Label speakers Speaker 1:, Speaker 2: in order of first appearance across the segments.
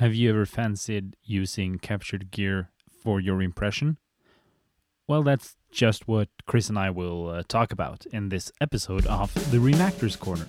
Speaker 1: Have you ever fancied using captured gear for your impression? Well, that's just what Chris and I will uh, talk about in this episode of the Reenactors Corner.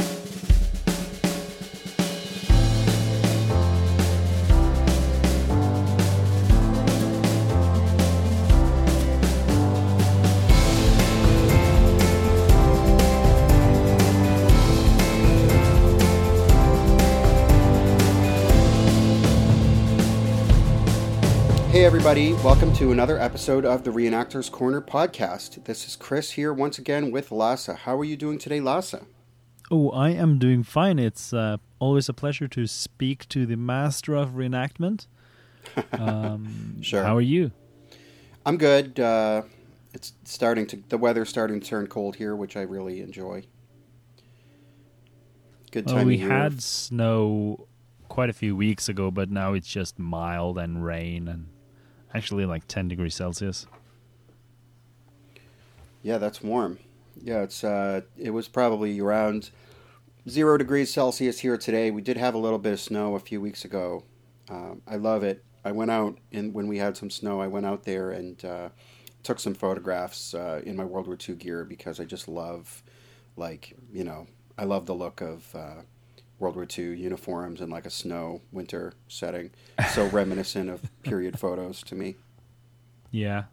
Speaker 2: Everybody, welcome to another episode of the Reenactors Corner podcast. This is Chris here once again with Lasse. How are you doing today, Lasse?
Speaker 1: Oh, I am doing fine. It's uh, always a pleasure to speak to the master of reenactment. Um,
Speaker 2: Sure.
Speaker 1: How are you?
Speaker 2: I'm good. Uh, it's starting to, the weather's starting to turn cold here, which I really enjoy. Good time
Speaker 1: Well, we had snow quite a few weeks ago, but now it's just mild and rain and actually like 10 degrees Celsius.
Speaker 2: Yeah, that's warm. Yeah, it's uh, it was probably around zero degrees Celsius here today. We did have a little bit of snow a few weeks ago. Um, I love it. I went out and when we had some snow, I went out there and uh, took some photographs uh, in my World War II gear because I just love, like you know, I love the look of uh, World War II uniforms in like a snow winter setting. So reminiscent of period photos to me.
Speaker 1: Yeah.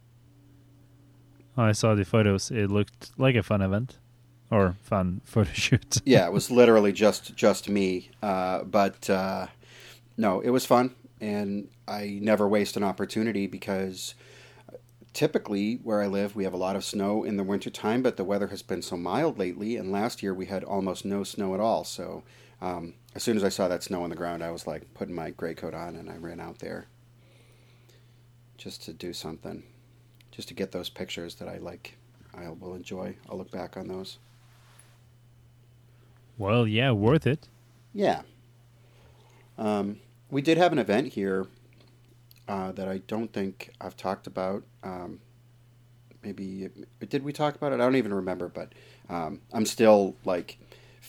Speaker 1: I saw the photos. It looked like a fun event or fun photo shoot.
Speaker 2: yeah, it was literally just just me. Uh, but uh, no, it was fun, and I never waste an opportunity because typically where I live, we have a lot of snow in the wintertime, but the weather has been so mild lately. And last year we had almost no snow at all. So um, as soon as I saw that snow on the ground, I was like putting my gray coat on, and I ran out there just to do something, just to get those pictures that I like. I will enjoy. I'll look back on those.
Speaker 1: well, yeah, worth it.
Speaker 2: Yeah. Um, we did have an event here uh, that I don't think I've talked about. Um, maybe did we talk about it? I don't even remember, but um, I'm still like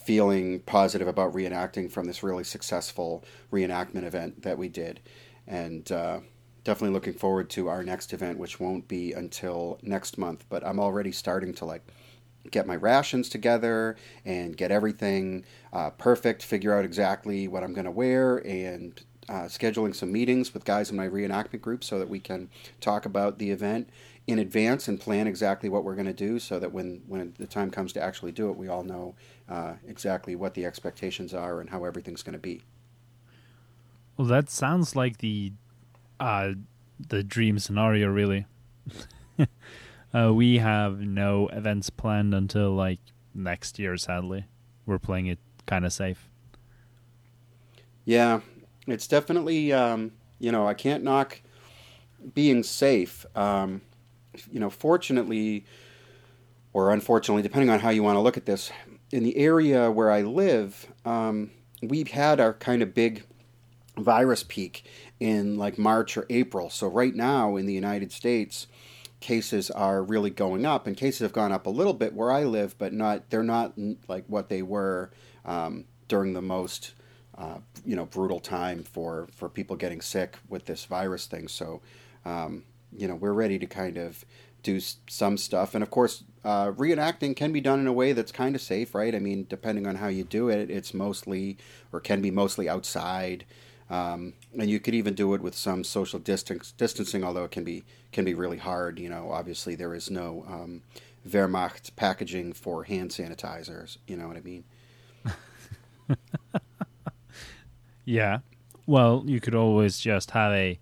Speaker 2: feeling positive about reenacting from this really successful reenactment event that we did, and uh, definitely looking forward to our next event, which won't be until next month. But I'm already starting to like get my rations together and get everything uh, perfect, figure out exactly what I'm going to wear, and uh, scheduling some meetings with guys in my reenactment group so that we can talk about the event in advance and plan exactly what we're going to do so that when, when the time comes to actually do it, we all know uh, exactly what the expectations are and how everything's going to be.
Speaker 1: Well, that sounds like the uh, the dream scenario, really. uh, we have no events planned until like next year. Sadly, we're playing it kind of safe.
Speaker 2: Yeah, it's definitely um, you know I can't knock being safe. Um, you know, fortunately or unfortunately, depending on how you want to look at this, in the area where I live, um, we've had our kind of big virus peak in like March or April. So right now in the United States, cases are really going up, and cases have gone up a little bit where I live, but not they're not like what they were um, during the most uh, you know brutal time for for people getting sick with this virus thing. So um, you know we're ready to kind of do some stuff, and of course uh, reenacting can be done in a way that's kind of safe, right? I mean, depending on how you do it, it's mostly or can be mostly outside. Um, and you could even do it with some social distance, distancing, although it can be can be really hard. You know, obviously there is no um, Wehrmacht packaging for hand sanitizers. You know what I mean?
Speaker 1: Yeah. Well, you could always just have a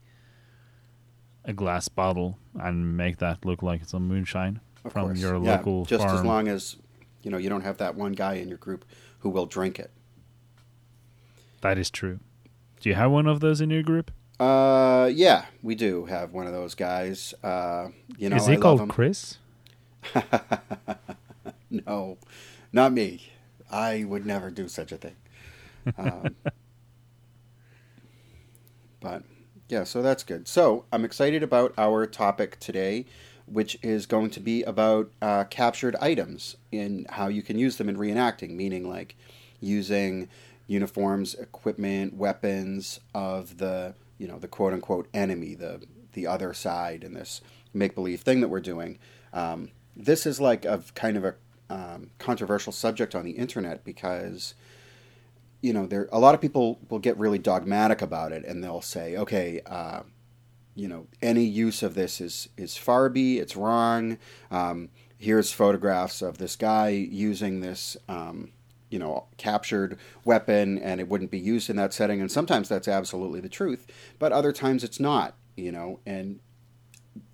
Speaker 1: a glass bottle and make that look like it's a moonshine
Speaker 2: Of
Speaker 1: from
Speaker 2: course.
Speaker 1: your
Speaker 2: Yeah,
Speaker 1: local
Speaker 2: just
Speaker 1: farm.
Speaker 2: as long as you know you don't have that one guy in your group who will drink it.
Speaker 1: That is true. Do you have one of those in your group?
Speaker 2: Uh, yeah, we do have one of those guys. Uh, you know,
Speaker 1: is he
Speaker 2: I
Speaker 1: called. Chris?
Speaker 2: no, not me. I would never do such a thing. Um, but yeah, so that's good. So I'm excited about our topic today, which is going to be about uh, captured items and how you can use them in reenacting, meaning like using uniforms, equipment, weapons of the you know the quote unquote enemy, the the other side in this make believe thing that we're doing. Um, this is like a kind of a um, controversial subject on the internet because you know there a lot of people will get really dogmatic about it and they'll say, okay. Uh, you know, any use of this is is Farby. It's wrong. Um, here's photographs of this guy using this um, you know captured weapon and it wouldn't be used in that setting and sometimes that's absolutely the truth but other times it's not you know and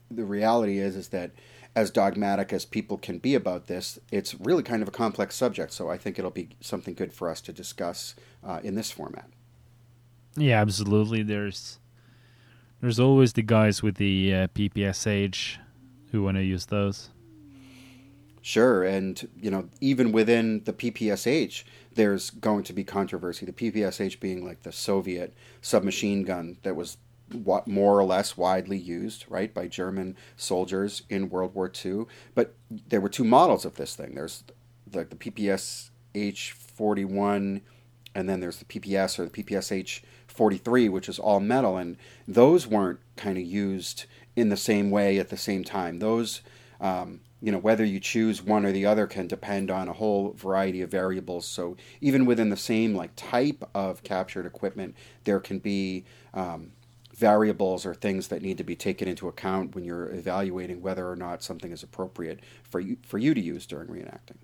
Speaker 2: the reality is is that as dogmatic as people can be about this it's really kind of a complex subject so i think it'll be something good for us to discuss uh, in this format.
Speaker 1: Yeah absolutely. There's there's always the guys with the uh, ppsh who want to use those.
Speaker 2: Sure, and you know, even within the PPSH, there's going to be controversy. The PPSH being like the Soviet submachine gun that was more or less widely used, right, by German soldiers in World War II. But there were two models of this thing. There's the, the PPSH 41, and then there's the PPS or the PPSH 43, which is all metal, and those weren't kind of used in the same way at the same time. Those um, you know whether you choose one or the other can depend on a whole variety of variables so even within the same like type of captured equipment there can be um, variables or things that need to be taken into account when you're evaluating whether or not something is appropriate for you for you to use during reenacting.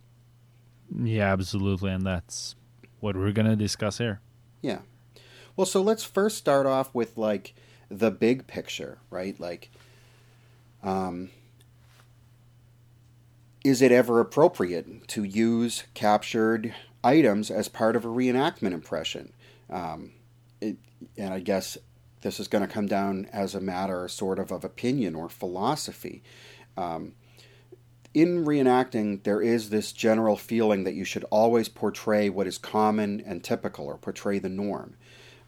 Speaker 1: Yeah absolutely and that's what we're going to discuss here.
Speaker 2: Yeah. Well so let's first start off with like the big picture right? Like um, is it ever appropriate to use captured items as part of a reenactment impression? Um, it, and I guess this is going to come down as a matter sort of of opinion or philosophy. Um, in reenacting, there is this general feeling that you should always portray what is common and typical or portray the norm.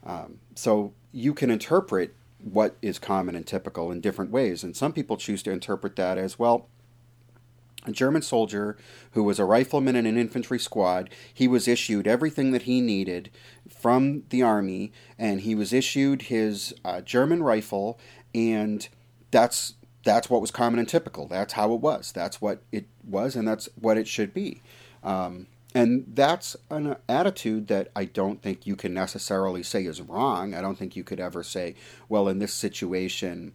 Speaker 2: Um, so you can interpret what is common and typical in different ways, and some people choose to interpret that as well a German soldier who was a rifleman in an infantry squad. He was issued everything that he needed from the army, and he was issued his uh, German rifle, and that's that's what was common and typical. That's how it was. That's what it was, and that's what it should be. Um, and that's an attitude that I don't think you can necessarily say is wrong. I don't think you could ever say, well, in this situation,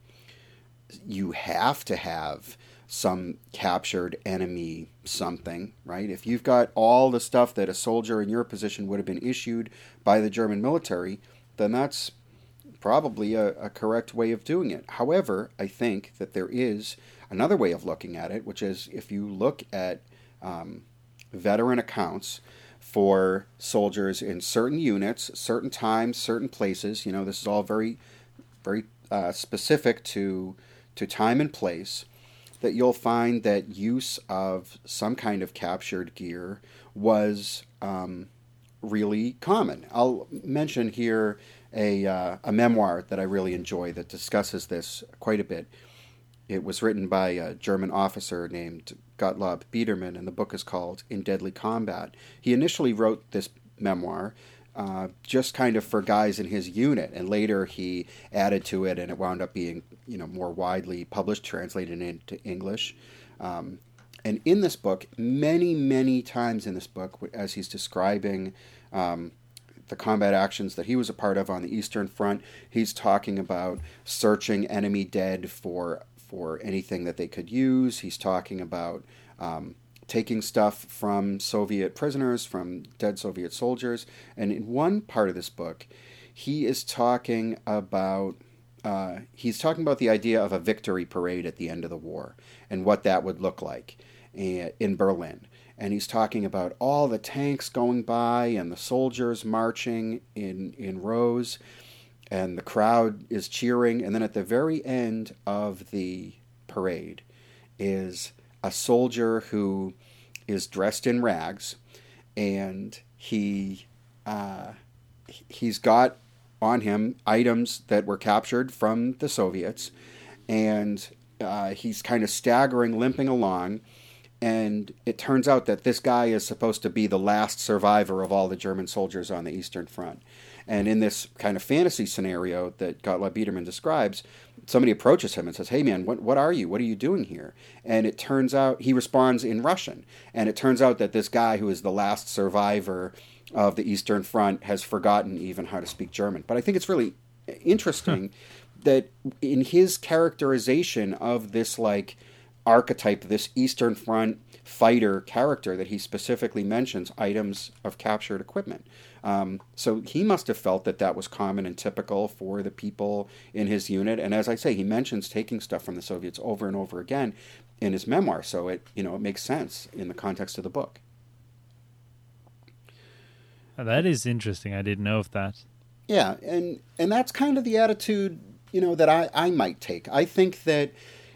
Speaker 2: you have to have some captured enemy something, right? If you've got all the stuff that a soldier in your position would have been issued by the German military, then that's probably a, a, correct way of doing it. However, I think that there is another way of looking at it, which is if you look at um, veteran accounts for soldiers in certain units, certain times, certain places, you know, this is all very, very uh, specific to to time and place that you'll find that use of some kind of captured gear was um, really common. I'll mention here a, uh, a memoir that I really enjoy that discusses this quite a bit. It was written by a German officer named Gottlob Bidermann, and the book is called In Deadly Combat. He initially wrote this memoir uh, just kind of for guys in his unit, and later he added to it, and it wound up being you know more widely published, translated into English. Um, and in this book, many many times in this book, as he's describing. Um, the combat actions that he was a part of on the Eastern Front. He's talking about searching enemy dead for for anything that they could use. He's talking about um, taking stuff from Soviet prisoners, from dead Soviet soldiers. And in one part of this book, he is talking about uh, he's talking about the idea of a victory parade at the end of the war and what that would look like in Berlin. And he's talking about all the tanks going by and the soldiers marching in, in rows, and the crowd is cheering. And then at the very end of the parade is a soldier who is dressed in rags, and he uh, he's got on him items that were captured from the Soviets, and uh, he's kind of staggering, limping along, and it turns out that this guy is supposed to be the last survivor of all the German soldiers on the Eastern Front. And in this kind of fantasy scenario that Gottlob Bidermann describes, somebody approaches him and says, Hey man, what, what are you? What are you doing here? And it turns out he responds in Russian. And it turns out that this guy who is the last survivor of the Eastern Front has forgotten even how to speak German. But I think it's really interesting that in his characterization of this like archetype, this Eastern Front fighter character that he specifically mentions items of captured equipment. Um, so he must have felt that that was common and typical for the people in his unit. And as I say, he mentions taking stuff from the Soviets over and over again in his memoir. So it you know it makes sense in the context of the book.
Speaker 1: That is interesting. I didn't know of that.
Speaker 2: Yeah, and and that's kind of the attitude you know that I, I might take. I think that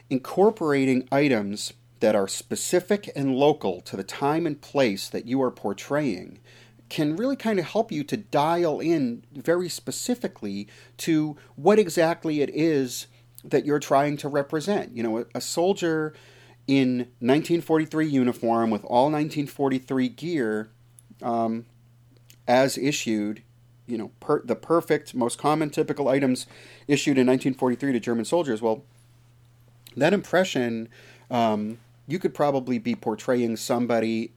Speaker 2: incorporating items that are specific and local to the time and place that you are portraying can really kind of help you to dial in very specifically to what exactly it is that you're trying to represent. You know, a, soldier in 1943 uniform with all 1943 gear um, as issued, you know, per, the perfect, most common typical items issued in 1943 to German soldiers. Well, that impression, um, you could probably be portraying somebody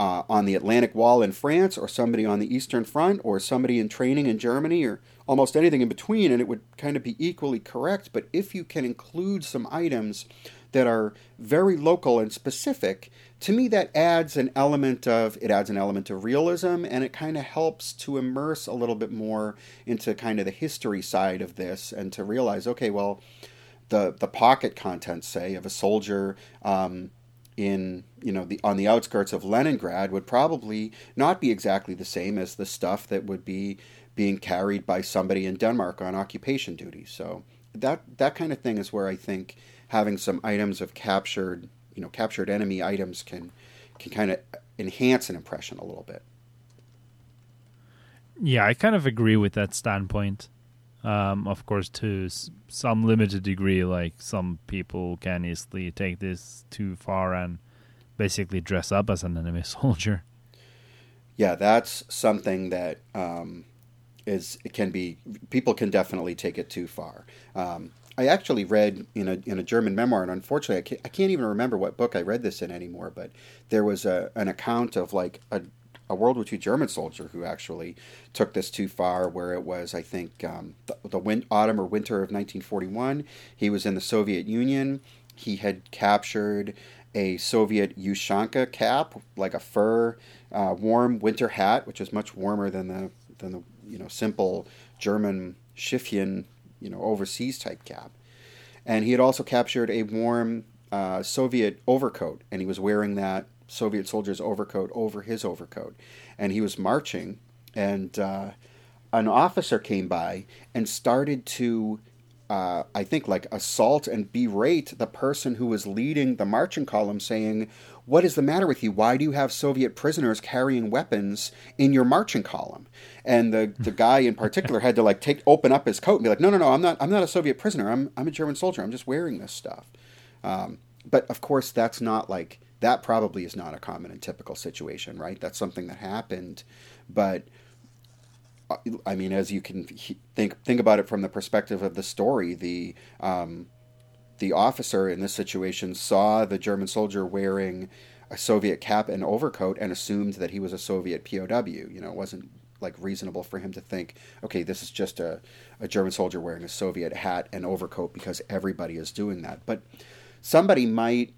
Speaker 2: uh, on the Atlantic Wall in France, or somebody on the Eastern Front, or somebody in training in Germany, or almost anything in between, and it would kind of be equally correct. But if you can include some items that are very local and specific, to me that adds an element of it adds an element of realism and it kind of helps to immerse a little bit more into kind of the history side of this and to realize okay well the the pocket contents say of a soldier um, in you know the on the outskirts of Leningrad would probably not be exactly the same as the stuff that would be being carried by somebody in Denmark on occupation duty. So that that kind of thing is where I think having some items of captured you know captured enemy items can can kind of enhance an impression a little bit.
Speaker 1: Yeah, I kind of agree with that standpoint. Um, of course, to some limited degree, like some people can easily take this too far and basically dress up as an enemy soldier.
Speaker 2: Yeah, that's something that um, is can be people can definitely take it too far. Um, I actually read in a in a German memoir, and unfortunately, I can't, I can't even remember what book I read this in anymore. But there was a an account of like a a World War II German soldier who actually took this too far, where it was, I think, um, the, the autumn or winter of 1941. He was in the Soviet Union. He had captured a Soviet Ushanka cap, like a fur, uh, warm winter hat, which is much warmer than the than the you know simple German Schiffchen, you know overseas type cap. And he had also captured a warm uh, Soviet overcoat, and he was wearing that Soviet soldier's overcoat over his overcoat. And he was marching, and uh, an officer came by and started to, uh, I think, like assault and berate the person who was leading the marching column, saying, What is the matter with you? Why do you have Soviet prisoners carrying weapons in your marching column? And the, the guy in particular had to like take open up his coat and be like, No, no, no, I'm not I'm not a Soviet prisoner. I'm I'm a German soldier. I'm just wearing this stuff. Um, but of course, that's not like that probably is not a common and typical situation, right? That's something that happened, but I mean, as you can think think about it from the perspective of the story, the um, the officer in this situation saw the German soldier wearing a Soviet cap and overcoat and assumed that he was a Soviet POW. You know, it wasn't like reasonable for him to think, okay, this is just a, a German soldier wearing a Soviet hat and overcoat because everybody is doing that. But somebody might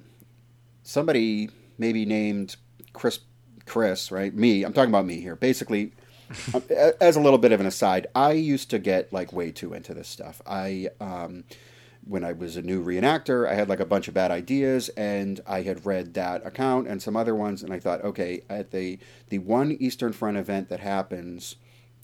Speaker 2: somebody maybe named Chris Chris, right? Me, I'm talking about me here. Basically, as a little bit of an aside, I used to get like way too into this stuff. I um, when I was a new reenactor, I had like a bunch of bad ideas, and I had read that account and some other ones, and I thought, okay, at the the one Eastern Front event that happens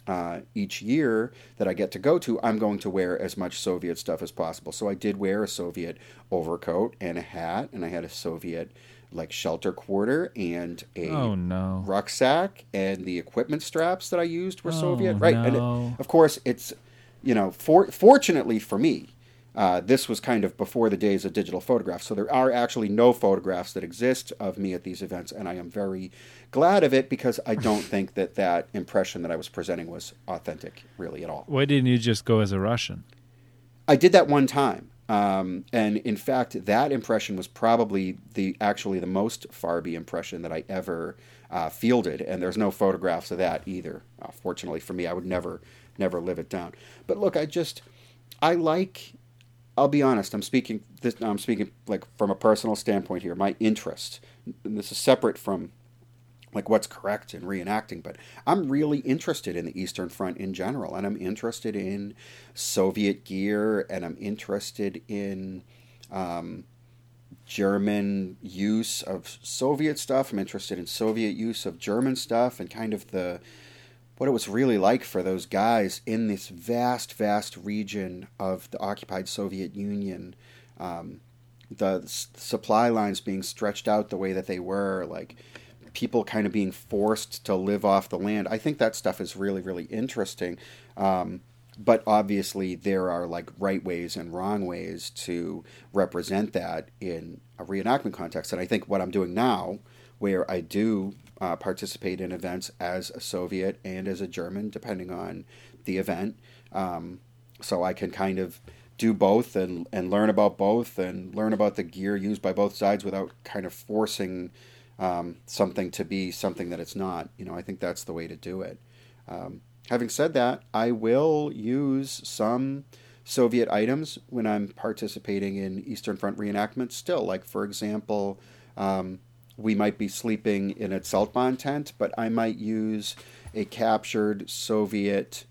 Speaker 2: uh, each year that I get to go to, I'm going to wear as much Soviet stuff as possible. So I did wear a Soviet overcoat and a hat, and I had a Soviet like shelter quarter and a
Speaker 1: oh, no.
Speaker 2: rucksack, and the equipment straps that I used were
Speaker 1: oh,
Speaker 2: Soviet, right?
Speaker 1: No.
Speaker 2: And it, of course, it's you know, for, fortunately for me, Uh, this was kind of before the days of digital photographs, so there are actually no photographs that exist of me at these events, and I am very glad of it because I don't think that that impression that I was presenting was authentic, really, at all.
Speaker 1: Why didn't you just go as a Russian?
Speaker 2: I did that one time. Um, and in fact, that impression was probably the actually the most Farby impression that I ever uh, fielded, and there's no photographs of that either. Uh, fortunately for me, I would never never live it down. But look, I just I like. I'll be honest. I'm speaking. This, I'm speaking like from a personal standpoint here. My interest, this is separate from like what's correct in reenacting, but I'm really interested in the Eastern Front in general, and I'm interested in Soviet gear, and I'm interested in um, German use of Soviet stuff. I'm interested in Soviet use of German stuff, and kind of the what it was really like for those guys in this vast, vast region of the occupied Soviet Union. Um, the supply lines being stretched out the way that they were, like people kind of being forced to live off the land. I think that stuff is really, really interesting. Um, but obviously, there are like right ways and wrong ways to represent that in a reenactment context. And I think what I'm doing now, where I do uh, participate in events as a Soviet and as a German, depending on the event, um, so I can kind of do both and and learn about both and learn about the gear used by both sides without kind of forcing um, something to be something that it's not. You know, I think that's the way to do it. Um, having said that, I will use some Soviet items when I'm participating in Eastern Front reenactments still. Like, for example, um, we might be sleeping in a Zeltbahn tent, but I might use a captured Soviet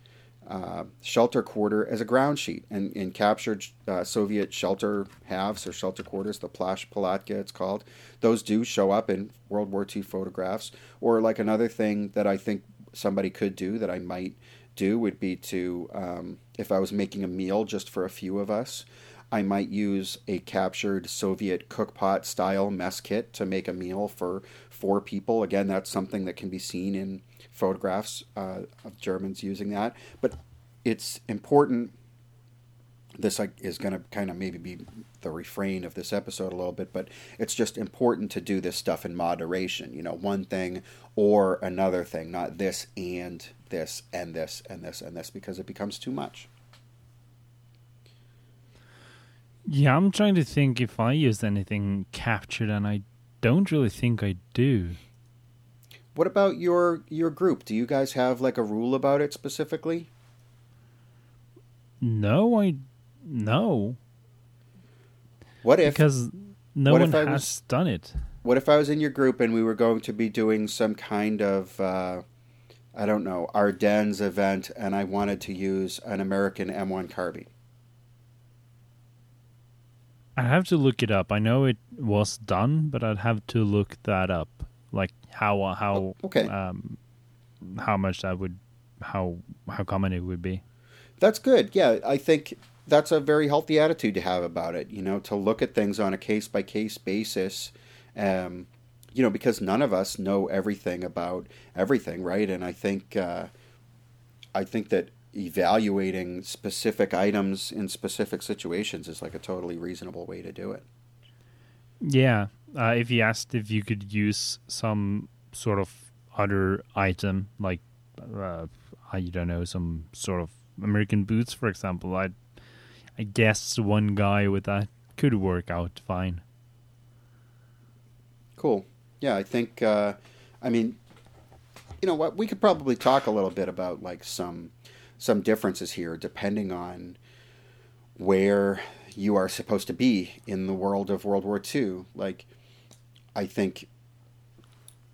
Speaker 2: uh, shelter quarter as a ground sheet. And in captured uh, Soviet shelter halves or shelter quarters, the Plash Palatka it's called, those do show up in World War II photographs. Or like another thing that I think somebody could do that I might do would be to, um, if I was making a meal just for a few of us, I might use a captured Soviet cookpot style mess kit to make a meal for four people. Again, that's something that can be seen in photographs uh, of Germans using that. But it's important. This is going to kind of maybe be the refrain of this episode a little bit, but it's just important to do this stuff in moderation. You know, one thing or another thing, not this and this and this and this and this, because it becomes too much.
Speaker 1: Yeah, I'm trying to think if I used anything captured, and I don't really think I do.
Speaker 2: What about your your group? Do you guys have like a rule about it specifically?
Speaker 1: No, I no.
Speaker 2: What if
Speaker 1: because no one has was, done it?
Speaker 2: What if I was in your group and we were going to be doing some kind of uh, I don't know Ardennes event, and I wanted to use an American M1 carbine?
Speaker 1: I have to look it up. I know it was done, but I'd have to look that up like how uh, how
Speaker 2: oh, okay
Speaker 1: um, how much that would how how common it would be.
Speaker 2: That's good. Yeah, I think that's a very healthy attitude to have about it. You know, to look at things on a case by case basis. Um, you know, because none of us know everything about everything, right? And I think uh, I think that evaluating specific items in specific situations is like a totally reasonable way to do it.
Speaker 1: Yeah, uh, if you asked if you could use some sort of other item, like uh, I don't know, some sort of American boots, for example, I I guess one guy with that could work out fine.
Speaker 2: Cool. Yeah, I think. Uh, I mean, you know what? We could probably talk a little bit about like some some differences here, depending on where you are supposed to be in the world of World War II. Like, I think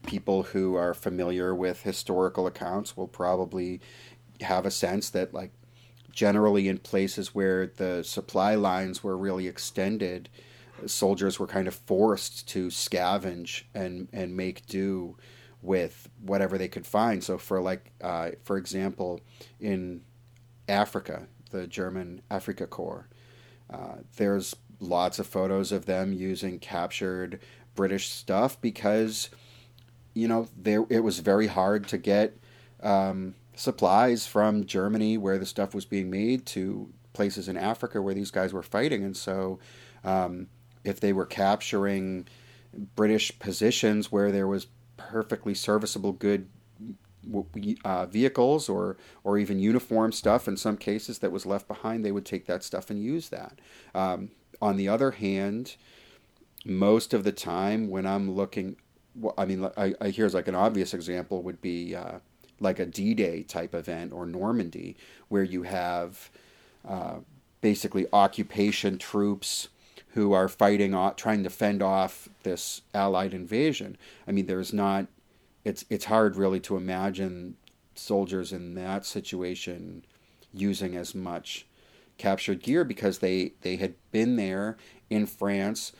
Speaker 2: people who are familiar with historical accounts will probably have a sense that, like, generally in places where the supply lines were really extended, soldiers were kind of forced to scavenge and, and make do with whatever they could find. So, for like, uh, for example, in Africa, the German Africa Corps, uh, there's lots of photos of them using captured British stuff because you know there it was very hard to get um, supplies from Germany where the stuff was being made to places in Africa where these guys were fighting, and so um, if they were capturing British positions where there was perfectly serviceable good uh, vehicles or or even uniform stuff in some cases that was left behind, they would take that stuff and use that. Um, on the other hand, most of the time when I'm looking, well, I mean, I, I here's like an obvious example would be uh, like a D-Day type event or Normandy, where you have uh, basically occupation troops who are fighting, off, trying to fend off this Allied invasion. I mean, there's not. It's it's hard really to imagine soldiers in that situation using as much captured gear because they they had been there in France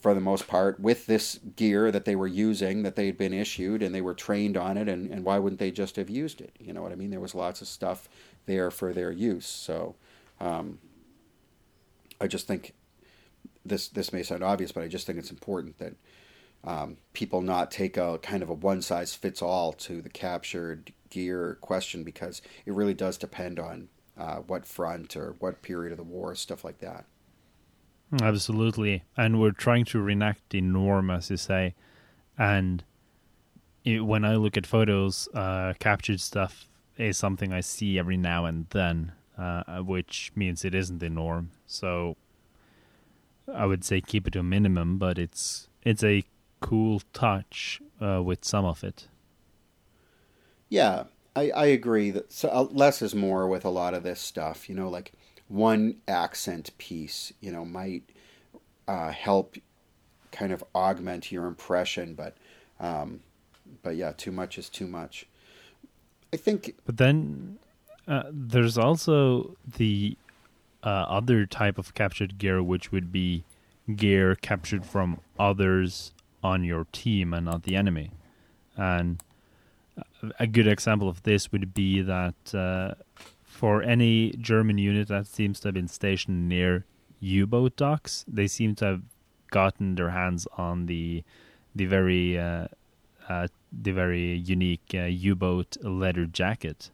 Speaker 2: for the most part with this gear that they were using that they had been issued and they were trained on it and, and why wouldn't they just have used it you know what i mean there was lots of stuff there for their use so um, i just think this this may sound obvious but i just think it's important that um, people not take a kind of a one size fits all to the captured gear question because it really does depend on uh, what front or what period of the war stuff like that
Speaker 1: Absolutely. And we're trying to reenact the norm, as you say. And it, when I look at photos, uh, captured stuff is something I see every now and then, uh, which means it isn't the norm. So I would say keep it to a minimum, but it's it's a cool touch uh, with some of it.
Speaker 2: Yeah, I, I agree that so, uh, less is more with a lot of this stuff. You know, like one accent piece, you know, might uh, help kind of augment your impression, but um, but yeah, too much is too much. I think.
Speaker 1: But then uh, there's also the uh, other type of captured gear, which would be gear captured from others on your team and not the enemy. And a good example of this would be that uh, for any German unit that seems to have been stationed near U-boat docks, they seem to have gotten their hands on the the very uh, uh, the very unique uh, U-boat leather jacket.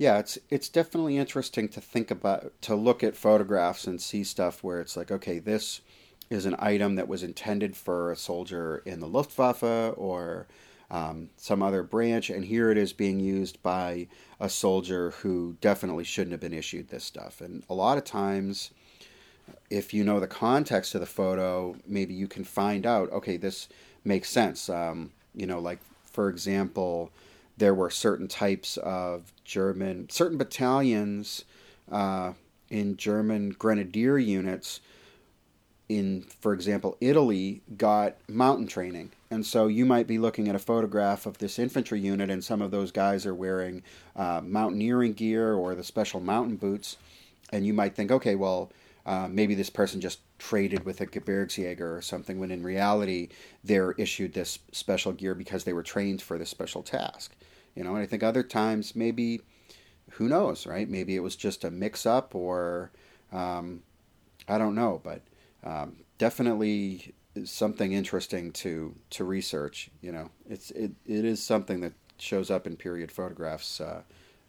Speaker 2: Yeah, it's it's definitely interesting to think about to look at photographs and see stuff where it's like, okay, this is an item that was intended for a soldier in the Luftwaffe or um, some other branch, and here it is being used by a soldier who definitely shouldn't have been issued this stuff. And a lot of times, if you know the context of the photo, maybe you can find out, okay, this makes sense. Um, you know, like for example, there were certain types of German, certain battalions uh, in German grenadier units in, for example, Italy got mountain training. And so you might be looking at a photograph of this infantry unit, and some of those guys are wearing uh, mountaineering gear or the special mountain boots. And you might think, okay, well, uh, maybe this person just traded with a Gebirgsjäger or something, when in reality, they're issued this special gear because they were trained for this special task. You know, and I think other times, maybe, who knows, right? Maybe it was just a mix up or um, I don't know, but um, definitely something interesting to to research. You know, it's it, it is something that shows up in period photographs uh,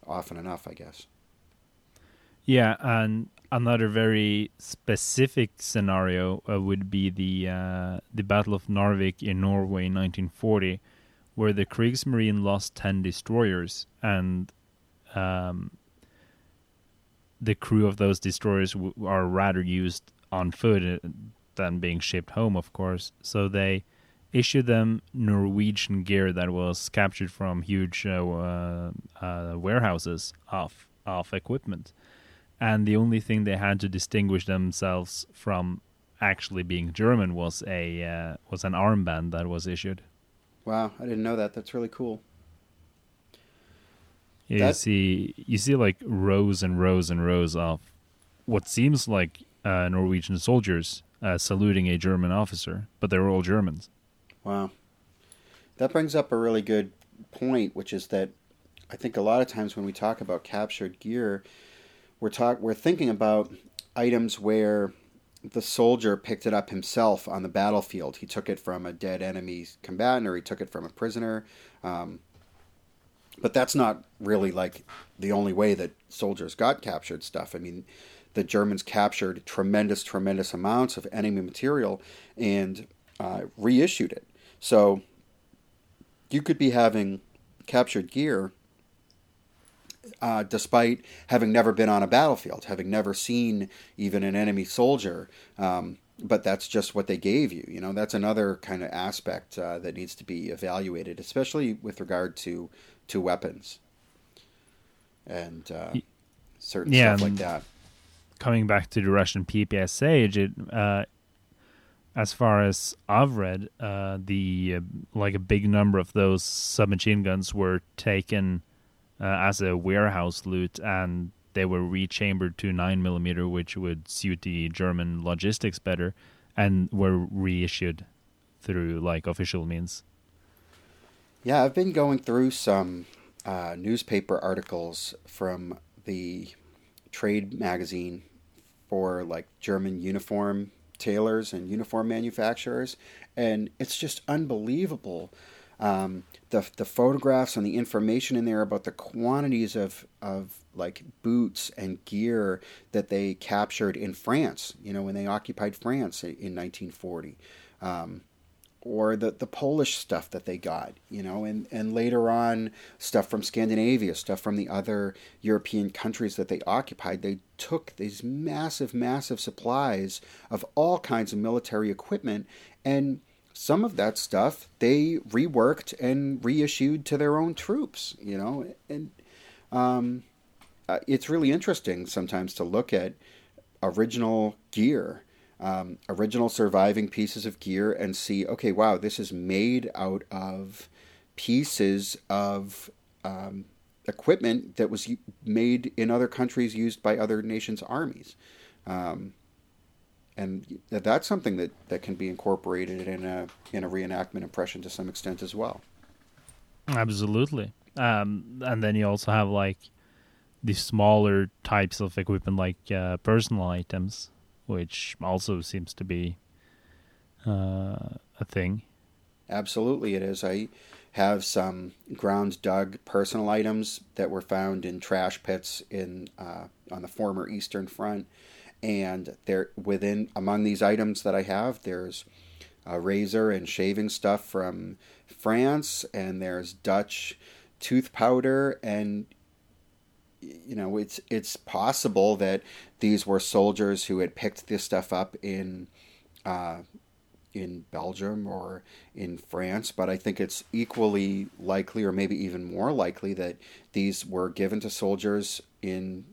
Speaker 2: often enough, I guess.
Speaker 1: Yeah, and another very specific scenario uh, would be the uh, the Battle of Narvik in Norway in 1940, where the Kriegsmarine lost ten destroyers, and um, the crew of those destroyers w- are rather used on foot uh, than being shipped home, of course. So they issued them Norwegian gear that was captured from huge uh, uh, warehouses of of equipment, and the only thing they had to distinguish themselves from actually being German was a uh, was an armband that was issued.
Speaker 2: Wow, I didn't know that. That's really cool.
Speaker 1: You that... see, you see like rows and rows and rows of what seems like uh, Norwegian soldiers uh, saluting a German officer, but they were all Germans.
Speaker 2: Wow. That brings up a really good point, which is that I think a lot of times when we talk about captured gear, we're talk we're thinking about items where the soldier picked it up himself on the battlefield. He took it from a dead enemy combatant, or he took it from a prisoner. Um, but that's not really like the only way that soldiers got captured stuff. I mean, the Germans captured tremendous, tremendous amounts of enemy material and uh, reissued it. So you could be having captured gear uh, despite having never been on a battlefield, having never seen even an enemy soldier. Um, but that's just what they gave you. You know, that's another kind of aspect uh, that needs to be evaluated, especially with regard to to weapons and uh, certain
Speaker 1: Yeah,
Speaker 2: stuff like that.
Speaker 1: coming back to the Russian PPSH, it, uh, as far as I've read, uh, the uh, like a big number of those submachine guns were taken as a warehouse loot, and they were rechambered to nine millimeter, which would suit the German logistics better, and were reissued through like official means.
Speaker 2: Yeah, I've been going through some uh, newspaper articles from the trade magazine for like German uniform tailors and uniform manufacturers, and it's just unbelievable. Um, the the photographs and the information in there about the quantities of of like boots and gear that they captured in France. You know, when they occupied France in, in 1940. Um, or the, the Polish stuff that they got, you know, and, and later on stuff from Scandinavia, stuff from the other European countries that they occupied. They took these massive, massive supplies of all kinds of military equipment, and some of that stuff they reworked and reissued to their own troops, you know, and um, uh, it's really interesting sometimes to look at original gear um, original surviving pieces of gear and see, okay, wow, this is made out of pieces of um, equipment that was made in other countries used by other nations' armies. Um, and that's something that, that can be incorporated in a in a reenactment impression to some extent as well.
Speaker 1: Absolutely. Um, and then you also have like the smaller types of equipment, like uh, personal items, which also seems to be uh, a thing.
Speaker 2: Absolutely, it is. I have some ground dug personal items that were found in trash pits in uh, on the former Eastern Front, and there within among these items that I have, there's a razor and shaving stuff from France, and there's Dutch tooth powder, and you know it's it's possible that these were soldiers who had picked this stuff up in uh, in Belgium or in France, but I think it's equally likely, or maybe even more likely, that these were given to soldiers in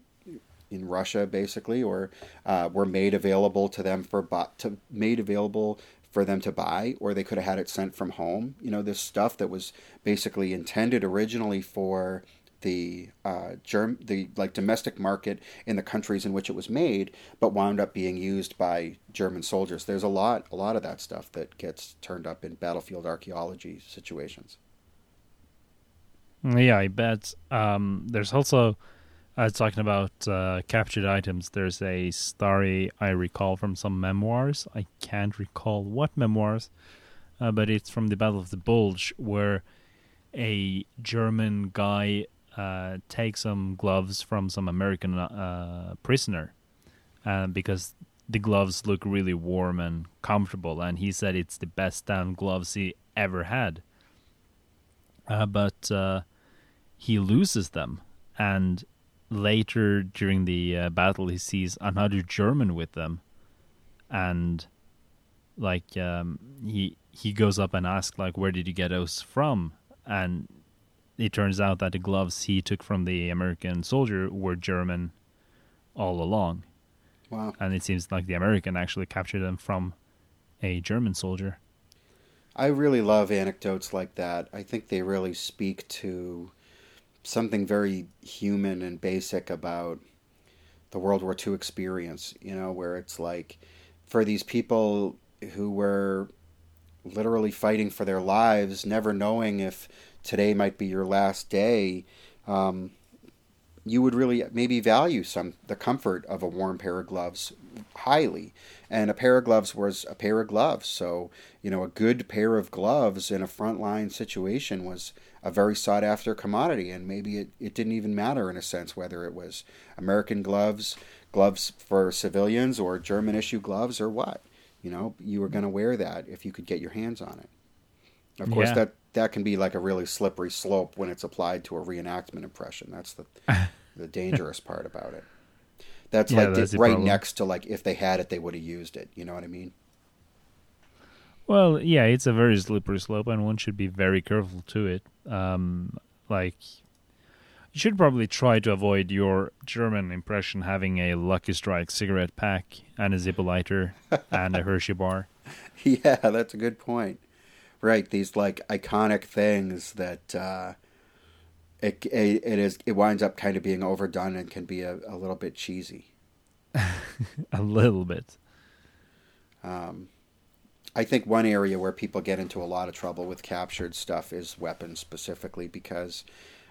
Speaker 2: in Russia, basically, or uh, were made available to them for bu- to made available for them to buy, or they could have had it sent from home. You know, this stuff that was basically intended originally for the uh, germ the like domestic market in the countries in which it was made, but wound up being used by German soldiers. There's a lot a lot of that stuff that gets turned up in battlefield archaeology situations.
Speaker 1: Yeah, I bet. Um, there's also uh, talking about uh, captured items. There's a story I recall from some memoirs. I can't recall what memoirs, uh, but it's from the Battle of the Bulge, where a German guy uh, takes some gloves from some American uh, prisoner, uh, because the gloves look really warm and comfortable, and he said it's the best damn gloves he ever had. Uh, but he loses them, and later during the uh, battle, he sees another German with them, and like um, he he goes up and asks like, "Where did you get those from?" And it turns out that the gloves he took from the American soldier were German all along,
Speaker 2: Wow.
Speaker 1: and it seems like the American actually captured them from a German soldier.
Speaker 2: I really love anecdotes like that. I think they really speak to something very human and basic about the World War II experience, you know, where it's like for these people who were literally fighting for their lives, never knowing if today might be your last day, um, you would really maybe value some the comfort of a warm pair of gloves highly. And a pair of gloves was a pair of gloves. So, you know, a good pair of gloves in a frontline situation was a very sought after commodity. And maybe it, it didn't even matter in a sense whether it was American gloves, gloves for civilians, or German issue gloves, or what. You know, you were going to wear that if you could get your hands on it. Of course, yeah. that that can be like a really slippery slope when it's applied to a reenactment impression. That's the the dangerous part about it. That's yeah, like that's right problem. next to like if they had it, they would have used it. You know what I mean?
Speaker 1: Well, yeah, it's a very slippery slope, and one should be very careful to it. Um, like, you should probably try to avoid your German impression having a Lucky Strike cigarette pack and a Zippo lighter and a Hershey bar.
Speaker 2: Yeah, that's a good point. Right, these like iconic things that uh, it, it, it is it winds up kind of being overdone and can be a, a little bit cheesy.
Speaker 1: a little bit.
Speaker 2: Um, I think one area where people get into a lot of trouble with captured stuff is weapons specifically because,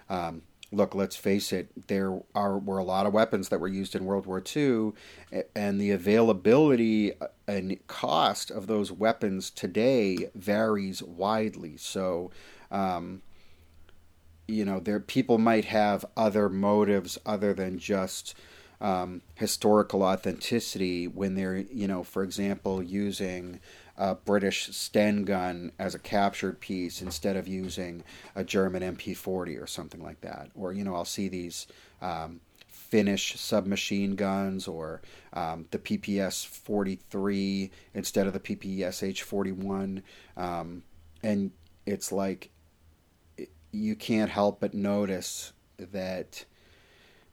Speaker 2: um, look, let's face it, there are were a lot of weapons that were used in World War II, and the availability uh, and cost of those weapons today varies widely. So. Um, you know, there people might have other motives other than just um, historical authenticity when they're, you know, for example, using a British Sten gun as a captured piece instead of using a German MP40 or something like that. Or, you know, I'll see these um, Finnish submachine guns or um, the PPS 43 instead of the PPSH 41. Um, and it's like you can't help but notice that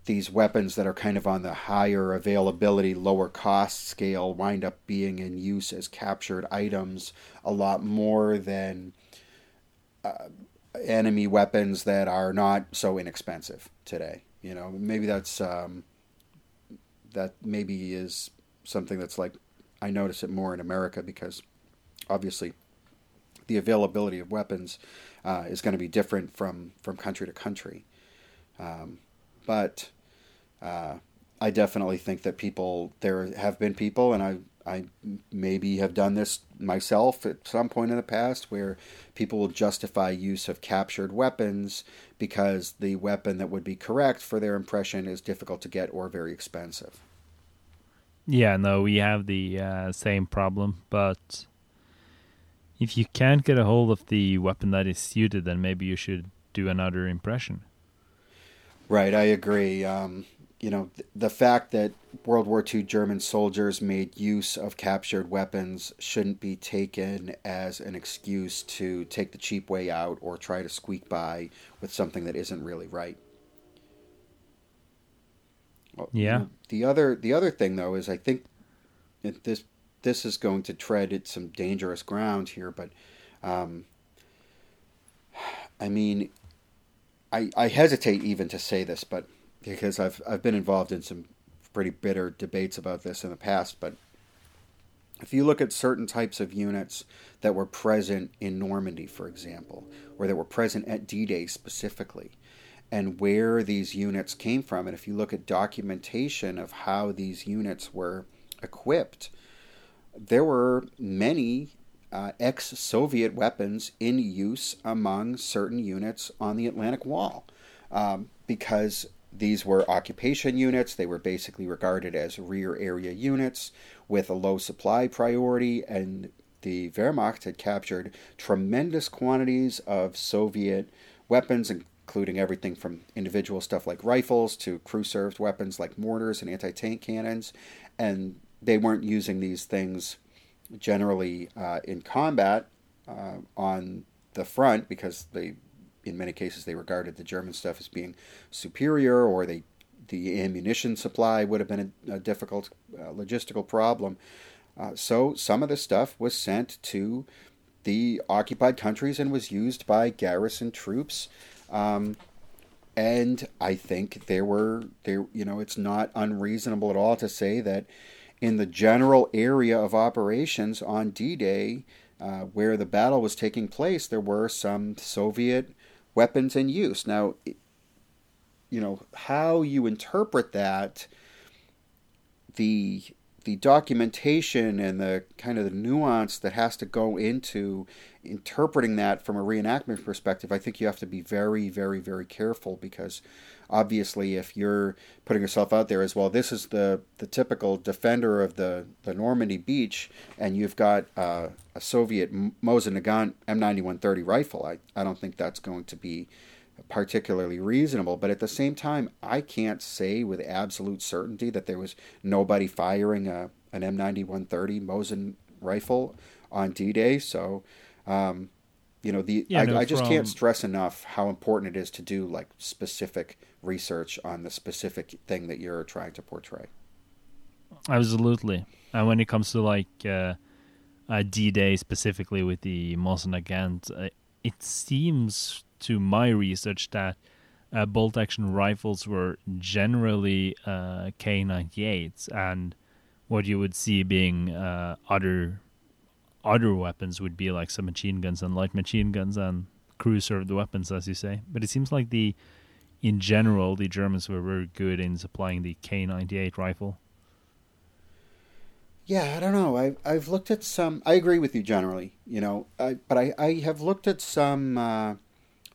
Speaker 2: these weapons that are kind of on the higher availability, lower cost scale wind up being in use as captured items a lot more than uh, enemy weapons that are not so inexpensive today. You know, maybe that's um, that maybe is something that's like I notice it more in America because obviously the availability of weapons uh, is going to be different from, from country to country. Um, but uh, I definitely think that people, there have been people, and I, I maybe have done this myself at some point in the past, where people will justify use of captured weapons because the weapon that would be correct for their impression is difficult to get or very expensive.
Speaker 1: Yeah, no, we have the uh, same problem, but if you can't get a hold of the weapon that is suited, then maybe you should do another impression.
Speaker 2: Right, I agree. Um, you know, th- the fact that World War II German soldiers made use of captured weapons shouldn't be taken as an excuse to take the cheap way out or try to squeak by with something that isn't really right.
Speaker 1: Well, yeah.
Speaker 2: The other the other thing though is I think this this is going to tread at some dangerous ground here, but um, I mean, I, I hesitate even to say this, but because I've I've been involved in some pretty bitter debates about this in the past, but if you look at certain types of units that were present in Normandy, for example, or that were present at D-Day specifically, and where these units came from, and if you look at documentation of how these units were equipped, there were many uh, ex Soviet weapons in use among certain units on the Atlantic Wall um, because these were occupation units. They were basically regarded as rear area units with a low supply priority, and the Wehrmacht had captured tremendous quantities of Soviet weapons, including everything from individual stuff like rifles to crew served weapons like mortars and anti tank cannons. And they weren't using these things generally uh, in combat uh, on the front because they, in many cases, they regarded the German stuff as being superior, or they, the ammunition supply would have been a, a difficult uh, logistical problem. Uh, so some of the stuff was sent to the occupied countries and was used by garrison troops. Um, and I think there were there you know it's not unreasonable at all to say that in the general area of operations on D Day, uh, where the battle was taking place, there were some Soviet weapons in use. Now, you know how you interpret that, the the documentation and the kind of the nuance that has to go into interpreting that from a reenactment perspective, I think you have to be very, very, very careful because obviously if you're putting yourself out there as well, this is the, the typical defender of the, the Normandy beach, and you've got uh, a Soviet Mosin Nagant M9130 rifle. I, I don't think that's going to be particularly reasonable. But at the same time, I can't say with absolute certainty that there was nobody firing a, an M9130 Mosin rifle on D Day. So, um, you know, the yeah, I, no, I, just from... can't stress enough how important it is to do like specific research on the specific thing that you're trying to portray.
Speaker 1: Absolutely. And when it comes to like uh, D Day specifically with the Mosin Nagant, uh, it seems to my research that uh, bolt action rifles were generally uh, K98s, and what you would see being uh, other other weapons would be like some machine guns and light machine guns and crew served weapons, as you say. But it seems like the in general the Germans were very good in supplying the K98 rifle.
Speaker 2: Yeah, I don't know. I I've looked at some. I agree with you generally, you know. I, but I I have looked at some uh,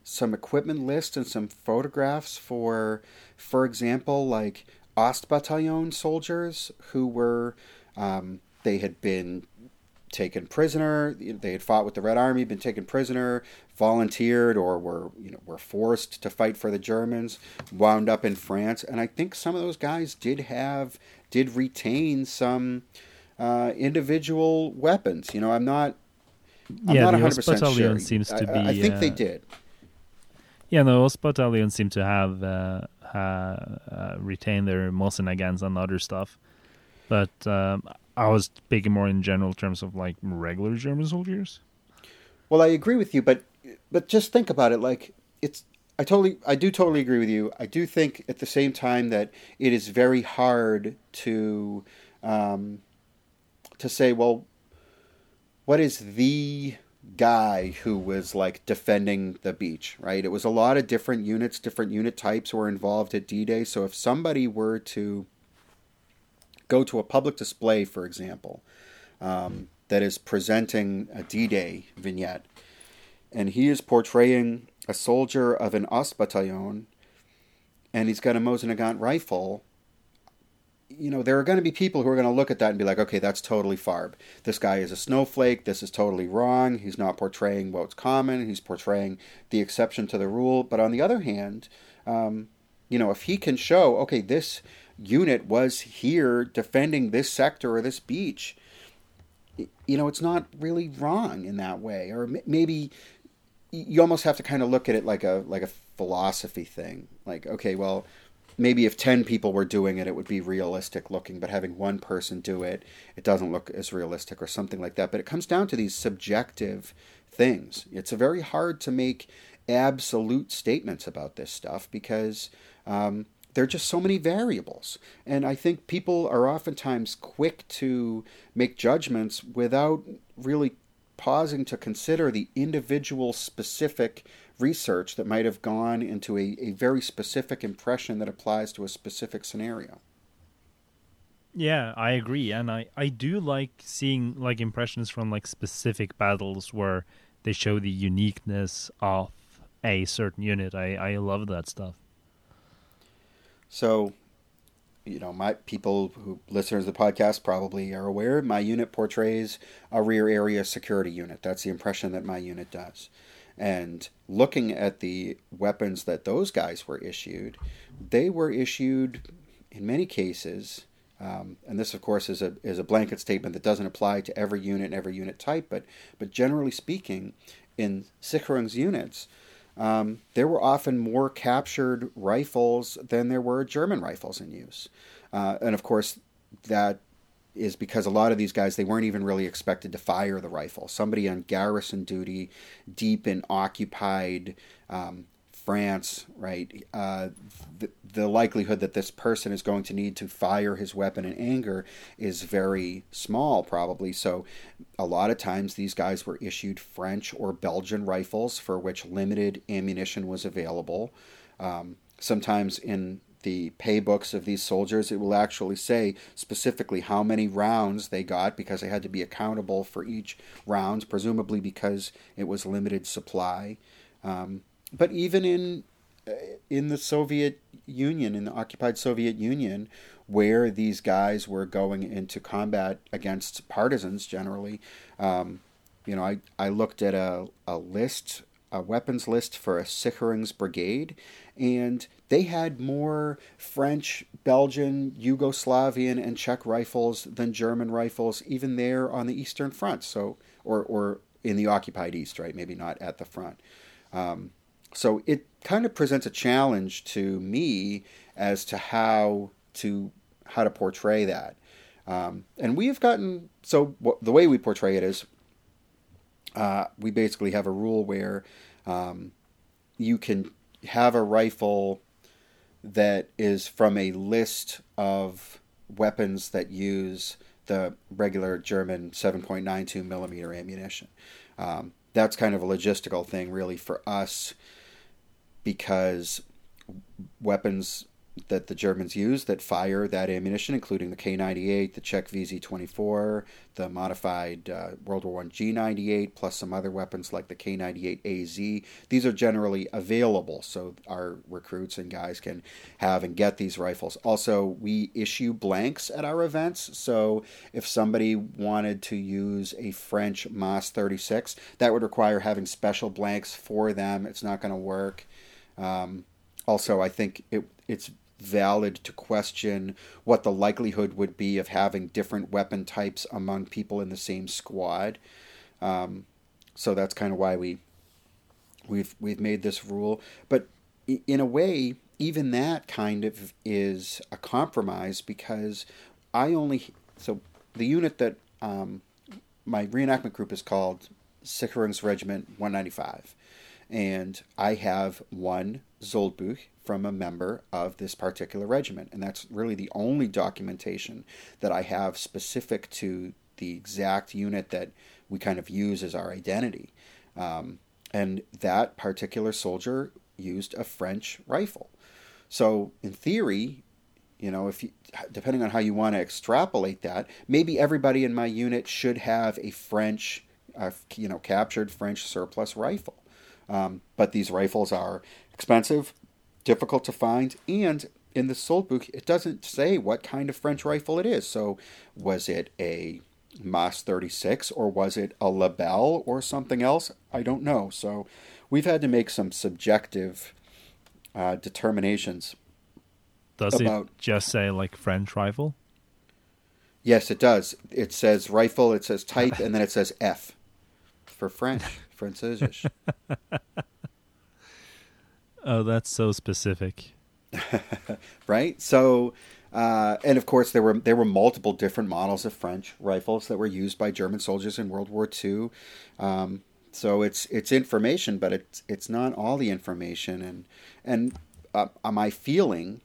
Speaker 2: some equipment lists and some photographs for, for example, like Ostbataillon soldiers who were, um, they had been taken prisoner. They had fought with the Red Army, been taken prisoner, volunteered, or were you know were forced to fight for the Germans. Wound up in France, and I think some of those guys did have did retain some uh, individual weapons. You know, I'm not. I'm
Speaker 1: yeah, not 100% sure. seems to be.
Speaker 2: I, I think uh, they did.
Speaker 1: Yeah, no, most battalions seem to have uh, uh, retained their Mosin and other stuff. But um, I was speaking more in general terms of like regular German soldiers.
Speaker 2: Well, I agree with you, but but just think about it. Like it's, I totally, I do totally agree with you. I do think at the same time that it is very hard to um, to say, well, what is the guy who was like defending the beach, right? It was a lot of different units, different unit types were involved at D Day. So if somebody were to go to a public display, for example, um, that is presenting a D Day vignette, and he is portraying a soldier of an Ostbataillon, and he's got a Mosin Nagant rifle, you know, there are going to be people who are going to look at that and be like, okay, that's totally Farb. This guy is a snowflake. This is totally wrong. He's not portraying what's common. He's portraying the exception to the rule. But on the other hand, um, you know, if he can show, okay, this unit was here defending this sector or this beach, you know, it's not really wrong in that way. Or maybe you almost have to kind of look at it like a like a philosophy thing. Like, okay, well, maybe if 10 people were doing it, it would be realistic looking, but having one person do it, it doesn't look as realistic or something like that. But it comes down to these subjective things. It's very hard to make absolute statements about this stuff because um, there are just so many variables. And I think people are oftentimes quick to make judgments without really pausing to consider the individual specific research that might have gone into a, a very specific impression that applies to a specific scenario.
Speaker 1: Yeah, I agree, and I I do like seeing like impressions from like specific battles where they show the uniqueness of a certain unit. I I love that stuff.
Speaker 2: So, you know, my people who listeners of the podcast probably are aware. My unit portrays a rear area security unit. That's the impression that my unit does. And looking at the weapons that those guys were issued, they were issued in many cases. Um, and this, of course, is a is a blanket statement that doesn't apply to every unit and every unit type, but but generally speaking, in Sicherungs units, um, there were often more captured rifles than there were German rifles in use, uh, and of course that is because a lot of these guys they weren't even really expected to fire the rifle. Somebody on garrison duty, deep in occupied um, France, right? Uh, the, the likelihood that this person is going to need to fire his weapon in anger is very small, probably. So, a lot of times these guys were issued French or Belgian rifles for which limited ammunition was available. Um, sometimes in the pay books of these soldiers, it will actually say specifically how many rounds they got because they had to be accountable for each round, presumably because it was limited supply. Um, but even in uh, in the Soviet Union, in the occupied Soviet Union, where these guys were going into combat against partisans generally, um, you know, I, I looked at a, a list, a weapons list for a Sicherungs brigade, and they had more French, Belgian, Yugoslavian, and Czech rifles than German rifles, even there on the Eastern Front. So, or or in the occupied East, right? Maybe not at the front. Um, so it kind of presents a challenge to me as to how to how to portray that. Um, and we have gotten so the way we portray it is uh, we basically have a rule where um, you can have a rifle that is from a list of weapons that use the regular German 7.92 millimeter ammunition. Um, that's kind of a logistical thing, really, for us because weapons that the Germans use that fire that ammunition, including the K98, the Czech VZ24, the modified uh, World War I G98, plus some other weapons like the K98AZ. These are generally available, so our recruits and guys can have and get these rifles. Also, we issue blanks at our events, so if somebody wanted to use a French MAS 36, that would require having special blanks for them. It's not going to work. Um, also, I think it, it's valid to question what the likelihood would be of having different weapon types among people in the same squad. Um, so that's kind of why we we've we've made this rule. But in a way, even that kind of is a compromise because I only so the unit that um, my reenactment group is called Sicherungs Regiment 195, and I have one Soldbuch from a member of this particular regiment. And that's really the only documentation that I have specific to the exact unit that we kind of use as our identity. Um, and that particular soldier used a French rifle. So, in theory, you know, if you, depending on how you want to extrapolate that, maybe everybody in my unit should have a French, uh, you know, captured French surplus rifle. Um, but these rifles are expensive, difficult to find, and in the Soldbuch, it doesn't say what kind of French rifle it is. So, was it a MAS 36 or was it a Lebel or something else? I don't know. So, we've had to make some subjective uh, determinations.
Speaker 1: Does about, it just say like French rifle?
Speaker 2: Yes, it does. It says rifle, it says type, and then it says F for French, Französisch.
Speaker 1: Oh, that's so specific.
Speaker 2: right? So, uh, and of course, there were there were multiple different models of French rifles that were used by German soldiers in World War II. Um, so it's it's information, but it's it's not all the information. And and uh, my feeling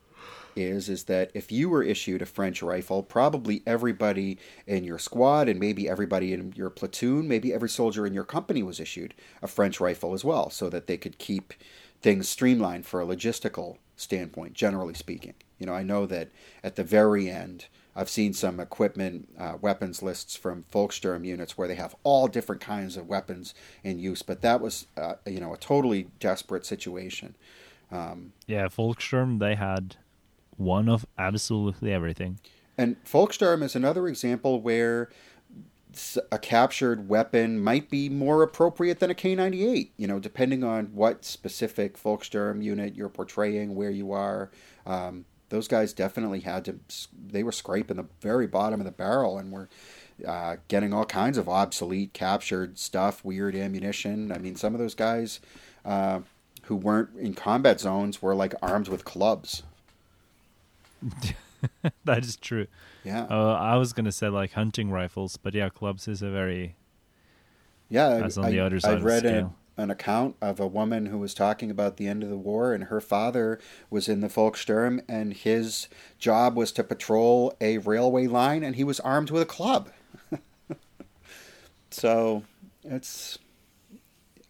Speaker 2: is is that if you were issued a French rifle, probably everybody in your squad and maybe everybody in your platoon, maybe every soldier in your company was issued a French rifle as well, so that they could keep things streamlined for a logistical standpoint, generally speaking. You know, I know that at the very end, I've seen some equipment, uh, weapons lists from Volkssturm units where they have all different kinds of weapons in use, but that was, uh, you know, a totally desperate situation. Um,
Speaker 1: yeah, Volkssturm, they had one of absolutely everything.
Speaker 2: And Volkssturm is another example where a captured weapon might be more appropriate than a K98, you know, depending on what specific Volkssturm unit you're portraying, where you are. Um, those guys definitely had to, they were scraping the very bottom of the barrel and were uh, getting all kinds of obsolete, captured stuff, weird ammunition. I mean, some of those guys uh, who weren't in combat zones were like armed with clubs.
Speaker 1: that is true.
Speaker 2: Yeah.
Speaker 1: Uh, I was gonna say like hunting rifles, but yeah, clubs is a very
Speaker 2: yeah. That's on I, the other side. I read an, an account of a woman who was talking about the end of the war, and her father was in the Volkssturm, and his job was to patrol a railway line, and he was armed with a club. so it's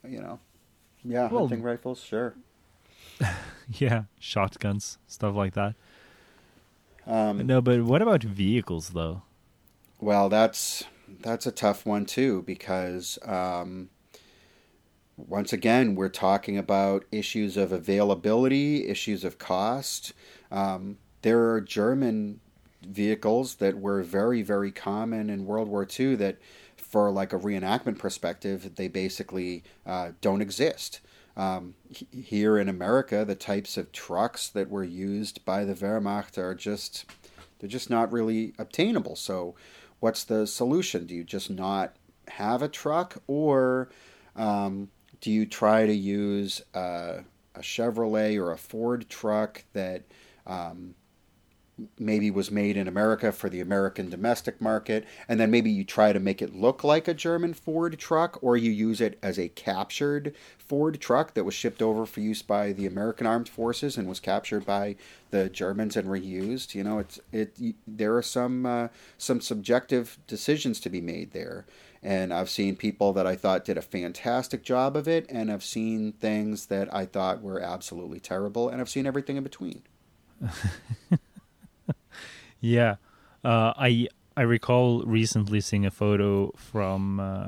Speaker 2: you know, yeah, well, hunting rifles, sure.
Speaker 1: yeah, shotguns, stuff like that.
Speaker 2: Um,
Speaker 1: No, but what about vehicles though?
Speaker 2: Well, that's that's a tough one too because um, once again we're talking about issues of availability, issues of cost. Um, there are German vehicles that were very very common in World War II that, for like a reenactment perspective, they basically uh, don't exist. Um, here in America, the types of trucks that were used by the Wehrmacht are just they're just not really obtainable. So what's the solution? Do you just not have a truck, or um, do you try to use a, a Chevrolet or a Ford truck that um, maybe was made in America for the American domestic market, and then maybe you try to make it look like a German Ford truck, or you use it as a captured Ford truck that was shipped over for use by the American Armed Forces and was captured by the Germans and reused. You know, it's it. There are some uh, some subjective decisions to be made there, and I've seen people that I thought did a fantastic job of it, and I've seen things that I thought were absolutely terrible, and I've seen everything in between.
Speaker 1: Yeah, uh, I I recall recently seeing a photo from uh,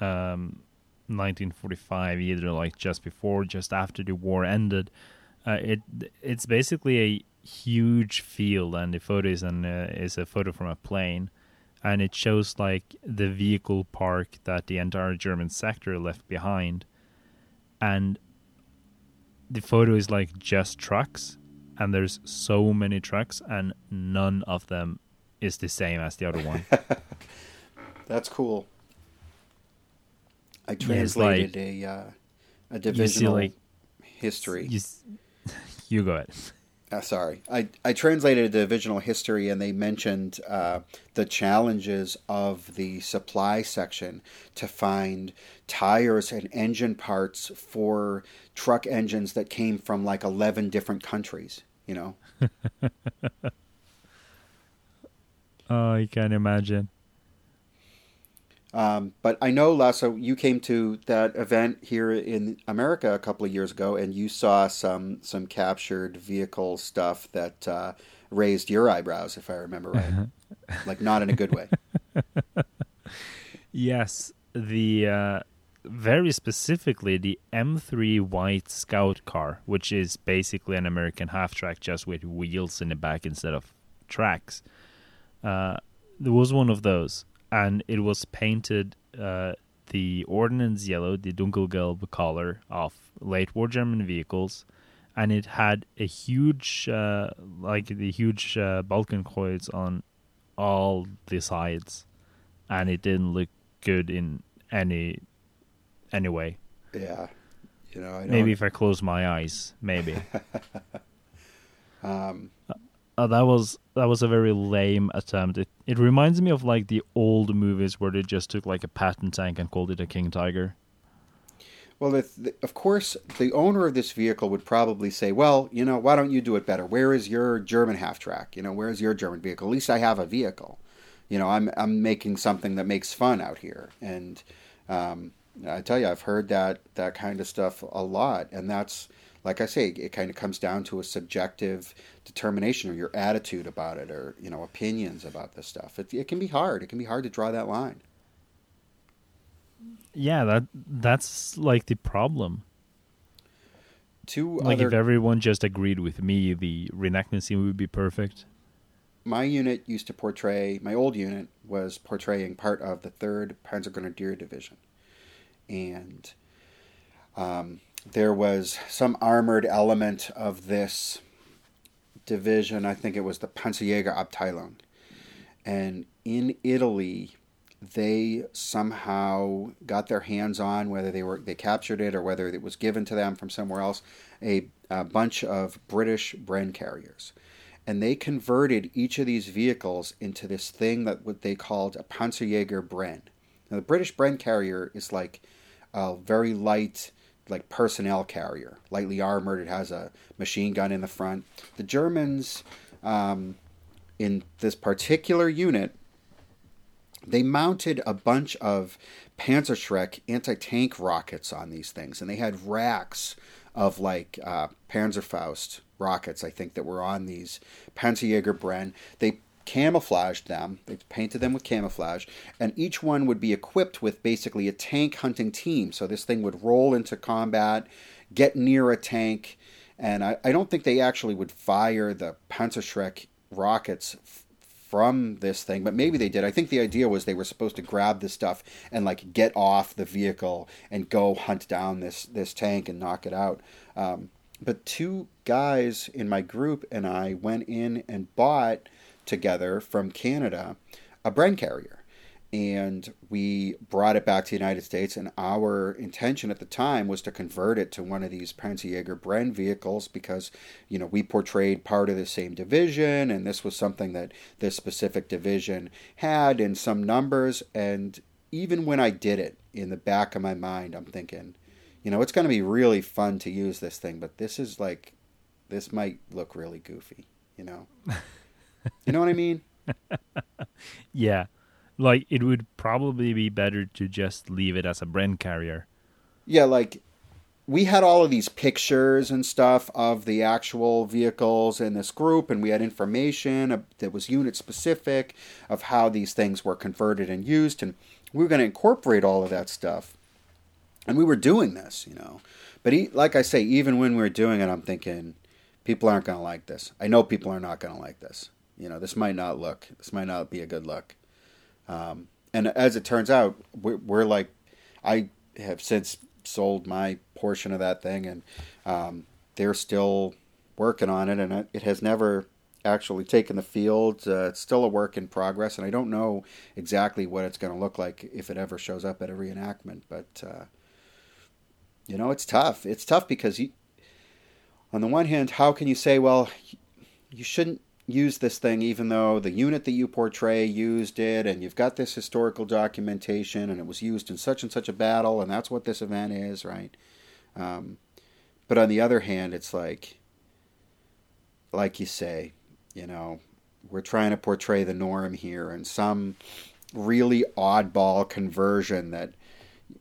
Speaker 1: um, 1945, either like just before, just after the war ended. Uh, it it's basically a huge field, and the photo is an uh, is a photo from a plane, and it shows like the vehicle park that the entire German sector left behind, and the photo is like just trucks and there's so many tracks, and none of them is the same as the other one.
Speaker 2: That's cool. I
Speaker 1: Yeah,
Speaker 2: translated
Speaker 1: like-
Speaker 2: a uh, a
Speaker 1: you see
Speaker 2: divisional
Speaker 1: like
Speaker 2: history.
Speaker 1: you, you go ahead.
Speaker 2: Uh, sorry, I, I translated the divisional history, and they mentioned uh, the challenges of the supply section to find tires and engine parts for truck engines that came from like eleven different countries. You know,
Speaker 1: Oh, I can imagine.
Speaker 2: Um, but I know, Lasse, you came to that event here in America a couple of years ago, and you saw some some captured vehicle stuff that uh, raised your eyebrows, if I remember right. like not in a good way.
Speaker 1: Yes, the uh, very specifically the M3 white Scout car, which is basically an American half track just with wheels in the back instead of tracks. Uh, there was one of those, and it was painted uh, the ordnance yellow, the dunkelgelb color of late war German vehicles, and it had a huge, uh, like the huge uh, Balkenkreuz on all the sides, and it didn't look good in any any way.
Speaker 2: Yeah, you know, I
Speaker 1: Maybe if I close my eyes, maybe.
Speaker 2: um,
Speaker 1: Uh, that was that was a very lame attempt. It it reminds me of like the old movies where they just took like a Patton tank and called it a King Tiger.
Speaker 2: Well, the, the, of course, the owner of this vehicle would probably say, "Well, you know, why don't you do it better? Where is your German half track? You know, where is your German vehicle? At least I have a vehicle. You know, I'm I'm making something that makes fun out here." And um, I tell you, I've heard that that kind of stuff a lot, and that's like I say, it kind of comes down to a subjective determination or your attitude about it, or you know, opinions about this stuff. It, it can be hard. It can be hard to draw that line.
Speaker 1: Yeah, that that's like the problem.
Speaker 2: Two
Speaker 1: Like
Speaker 2: other
Speaker 1: if everyone just agreed with me, the reenactment scene would be perfect.
Speaker 2: my unit used to portray my old unit was portraying part of the third Panzergrenadier Division, and um, there was some armored element of this division. I think it was the Panzerjäger Abteilung, and in Italy, they somehow got their hands on whether they were they captured it or whether it was given to them from somewhere else a, a bunch of British Bren carriers and they converted each of these vehicles into this thing that what they called a Panzerjäger Bren. Now the British Bren carrier is like a very light like personnel carrier, lightly armored. It has a machine gun in the front. The Germans um, in this particular unit they mounted a bunch of Panzerschreck anti-tank rockets on these things, and they had racks of like uh, Panzerfaust rockets, I think, that were on these Panzerjäger Bren. They camouflaged them, they painted them with camouflage, and each one would be equipped with basically a tank hunting team. So this thing would roll into combat, get near a tank, and I, I don't think they actually would fire the Panzerschreck rockets from this thing, but maybe they did. I think the idea was they were supposed to grab this stuff and like get off the vehicle and go hunt down this this tank and knock it out. Um, but two guys in my group and I went in and bought together from Canada a Bren carrier and we brought it back to the United States. And our intention at the time was to convert it to one of these Panzerjäger Bren vehicles because, you know, we portrayed part of the same division, and this was something that this specific division had in some numbers. And even when I did it, in the back of my mind, I'm thinking, you know, it's going to be really fun to use this thing, but this is like, this might look really goofy, you know? you know what I mean?
Speaker 1: yeah like it would probably be better to just leave it as a Bren carrier.
Speaker 2: Yeah, like we had all of these pictures and stuff of the actual vehicles in this group, and we had information that was unit specific of how these things were converted and used, and we were going to incorporate all of that stuff. And we were doing this, you know. But he, like I say, even when we were doing it, I'm thinking people aren't going to like this. I know people are not going to like this. You know, this might not look, this might not be a good look. Um, and as it turns out, we're, we're, like, I have since sold my portion of that thing, and um, they're still working on it, and it has never actually taken the field. Uh, it's still a work in progress, and I don't know exactly what it's going to look like if it ever shows up at a reenactment. But uh, you know, it's tough. It's tough because you, on the one hand, how can you say, well, you shouldn't use this thing even though the unit that you portray used it and you've got this historical documentation and it was used in such and such a battle and that's what this event is right? Um, but on the other hand it's like like you say you know we're trying to portray the norm here and some really oddball conversion that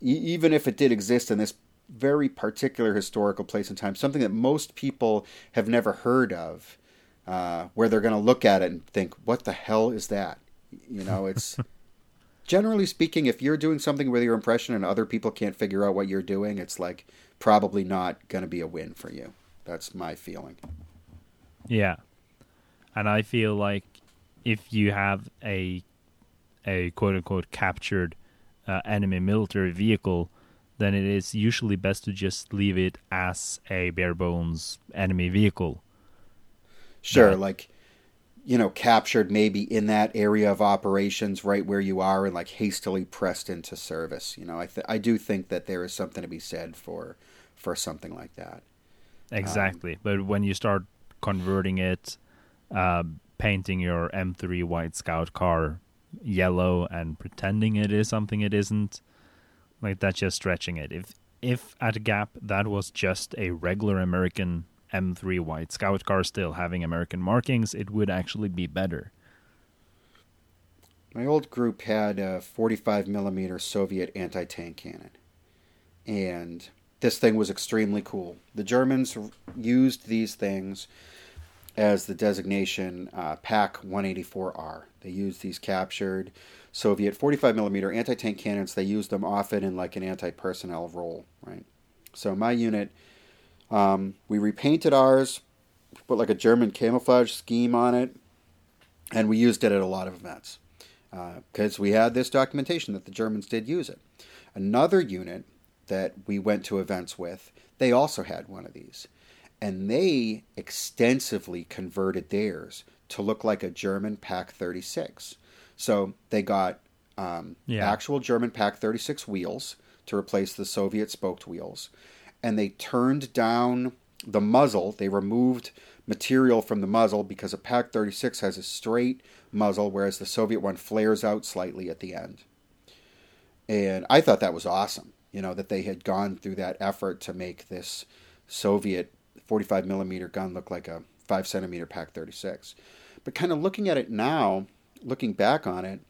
Speaker 2: even if it did exist in this very particular historical place and time something that most people have never heard of uh, where they're going to look at it and think, "What the hell is that?" You know, it's generally speaking, if you're doing something with your impression and other people can't figure out what you're doing, it's like probably not going to be a win for you. That's my feeling.
Speaker 1: Yeah, and I feel like if you have a a quote unquote captured uh, enemy military vehicle, then it is usually best to just leave it as a bare bones enemy vehicle
Speaker 2: Sure, like you know, captured maybe in that area of operations right where you are and like hastily pressed into service. You know, I th- I do think that there is something to be said for for something like that.
Speaker 1: Exactly. Um, but when you start converting it uh, painting your M3 white scout car yellow and pretending it is something it isn't, like that's just stretching it. If if at Gap that was just a regular American M3 white scout car still having American markings, it would actually be better.
Speaker 2: My old group had a 45 millimeter Soviet anti tank cannon, and this thing was extremely cool. The Germans used these things as the designation uh, PAK 184R. They used these captured Soviet 45 millimeter anti tank cannons. They used them often in like an anti personnel role, right? So my unit um, we repainted ours, put like a German camouflage scheme on it, and we used it at a lot of events because uh, we had this documentation that the Germans did use it. Another unit that we went to events with, they also had one of these, and they extensively converted theirs to look like a German PAK 36. So they got um, yeah. actual German PAK 36 wheels to replace the Soviet spoked wheels and they turned down the muzzle. They removed material from the muzzle because a PAK 36 has a straight muzzle, whereas the Soviet one flares out slightly at the end. And I thought that was awesome, you know, that they had gone through that effort to make this Soviet 45 millimeter gun look like a 5 centimeter PAK 36. But kind of looking at it now, looking back on it,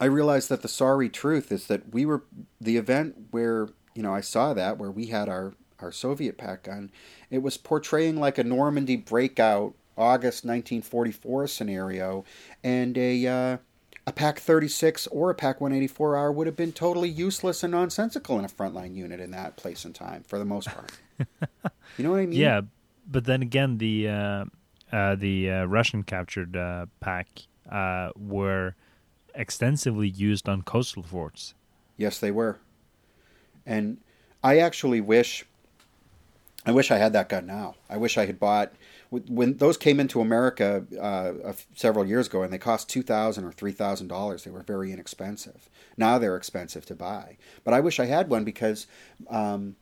Speaker 2: I realized that the sorry truth is that we were the event where you know, I saw that where we had our our Soviet pack gun, it was portraying like a Normandy breakout August 1944 scenario, and a uh, a Pak 36 or a Pak 184R would have been totally useless and nonsensical in a frontline unit in that place and time for the most part. you know what I mean?
Speaker 1: Yeah, but then again, the uh, uh, the uh, Russian captured uh, Pak uh, were extensively used on coastal forts.
Speaker 2: Yes, they were. And I actually wish I wish I had that gun now. I wish I had bought when those came into America uh, several years ago, and they cost two thousand or three thousand dollars. They were very inexpensive. Now they're expensive to buy. But I wish I had one because um,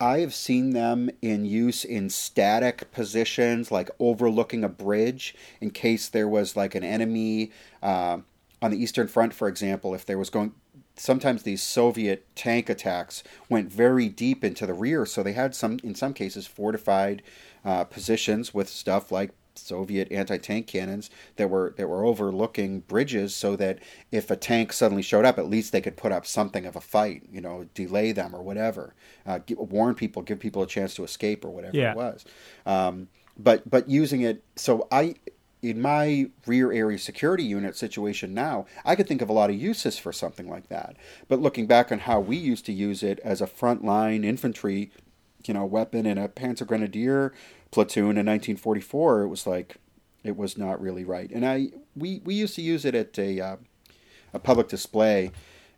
Speaker 2: I have seen them in use in static positions, like overlooking a bridge, in case there was like an enemy uh, on the Eastern Front, for example. If there was going sometimes these Soviet tank attacks went very deep into the rear, so they had some, in some cases, fortified uh, positions with stuff like Soviet anti-tank cannons that were that were overlooking bridges, so that if a tank suddenly showed up, at least they could put up something of a fight, you know, delay them or whatever, uh, warn people, give people a chance to escape or whatever yeah. it was. Um, but but using it, so I in my rear area security unit situation now, I could think of a lot of uses for something like that. But looking back on how we used to use it as a frontline infantry, you know, weapon in a Panzer Grenadier platoon in 1944, it was like it was not really right. And I we we used to use it at a uh, a public display.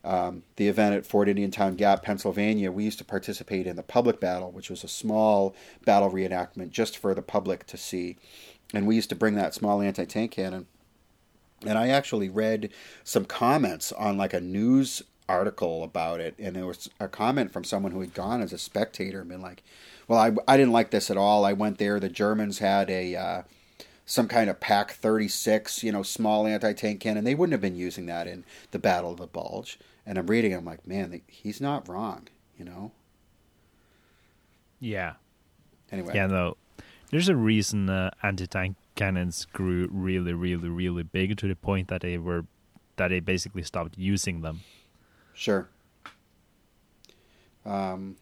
Speaker 2: Um, the event at Fort Indiantown Gap, Pennsylvania, we used to participate in the public battle, which was a small battle reenactment just for the public to see and we used to bring that small anti-tank cannon. And i actually read some comments on like a news article about it. And there was a comment from someone who had gone as a spectator and been like well i, I didn't like this at all. I went there. The germans had a uh, some kind of Pak 36 you know small anti-tank cannon. They wouldn't have been using that in the battle of the bulge. And i'm reading i'm like man he's not wrong you know?
Speaker 1: Yeah.
Speaker 2: Anyway.
Speaker 1: Yeah no there's a reason uh, anti-tank cannons grew really, really, really big to the point that they were that they basically stopped using them.
Speaker 2: Sure. Um,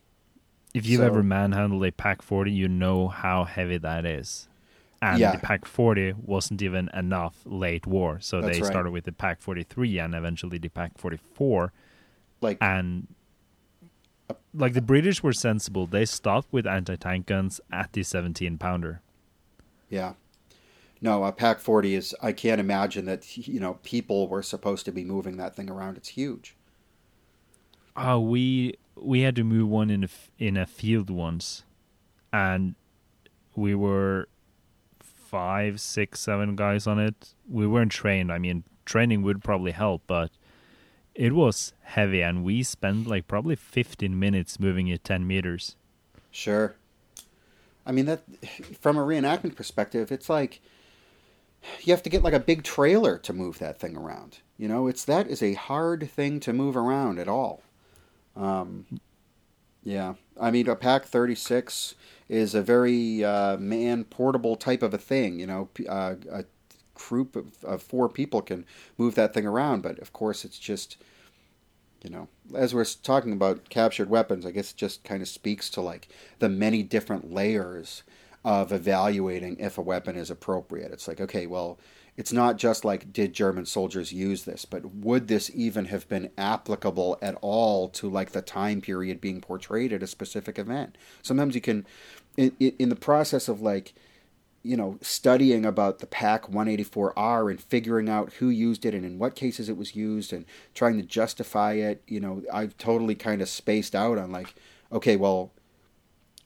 Speaker 1: if you've so, ever manhandled a Pak 40, you know how heavy that is. And yeah. the Pak 40 wasn't even enough late war, so That's they started with the Pak 43 and eventually the Pak 44. Like and like the British were sensible. They stopped with anti-tank guns at the 17 pounder.
Speaker 2: Yeah. No, a Pak 40 is I can't imagine that you know people were supposed to be moving that thing around. It's huge.
Speaker 1: Uh we we had to move one in a, in a field once and we were five, six, seven guys on it. We weren't trained. I mean, training would probably help, but it was heavy, and we spent like probably 15 minutes moving it 10 meters.
Speaker 2: Sure. I mean that from a reenactment perspective, it's like you have to get like a big trailer to move that thing around. You know, it's that is a hard thing to move around at all. Um, yeah, I mean a Pak 36 is a very uh, man portable type of a thing. You know, uh, a group of, of four people can move that thing around. But of course, it's just, you know, as we're talking about captured weapons, I guess it just kind of speaks to like the many different layers of evaluating if a weapon is appropriate. It's like, okay, well, it's not just like did German soldiers use this, but would this even have been applicable at all to like the time period being portrayed at a specific event? Sometimes you can, in, in the process of like you know, studying about the Pak 184R and figuring out who used it and in what cases it was used and trying to justify it, you know, I've totally kind of spaced out on like, okay, well,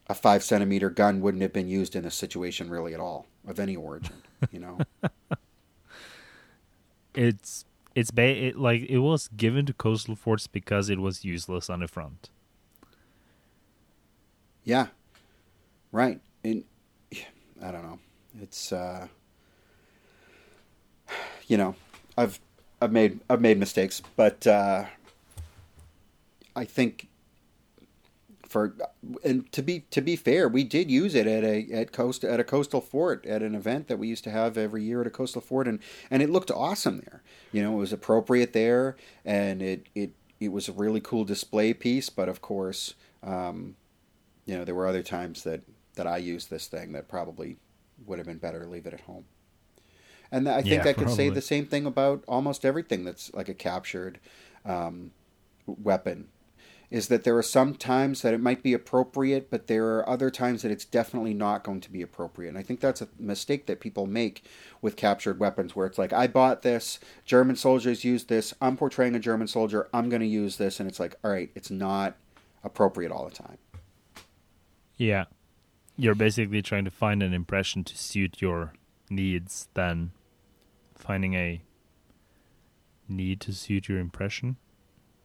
Speaker 2: a five centimeter gun wouldn't have been used in this situation really at all of any origin, you know.
Speaker 1: it's it's ba- it, like it was given to coastal forts because it was useless on the front.
Speaker 2: Yeah, right. And I don't know. It's uh, you know, I've I've made I've made mistakes, but uh, I think for and to be to be fair, we did use it at a at coast at a coastal fort at an event that we used to have every year at a coastal fort, and and it looked awesome there. You know, it was appropriate there, and it it it was a really cool display piece. But of course, um, you know, there were other times that that I used this thing that probably would have been better to leave it at home. And I think
Speaker 1: Yeah,
Speaker 2: I could say the same thing about almost everything that's like a captured um, weapon. Is that there are some times that it might be appropriate, but there are other times that it's definitely not going to be appropriate. And I think that's a mistake that people make with captured weapons, where it's like, I bought this, German soldiers used this, I'm portraying a German soldier, I'm going to use this. And it's like, all right, it's not appropriate all the time.
Speaker 1: Yeah. You're basically trying to find an impression to suit your needs than finding a need to suit your impression.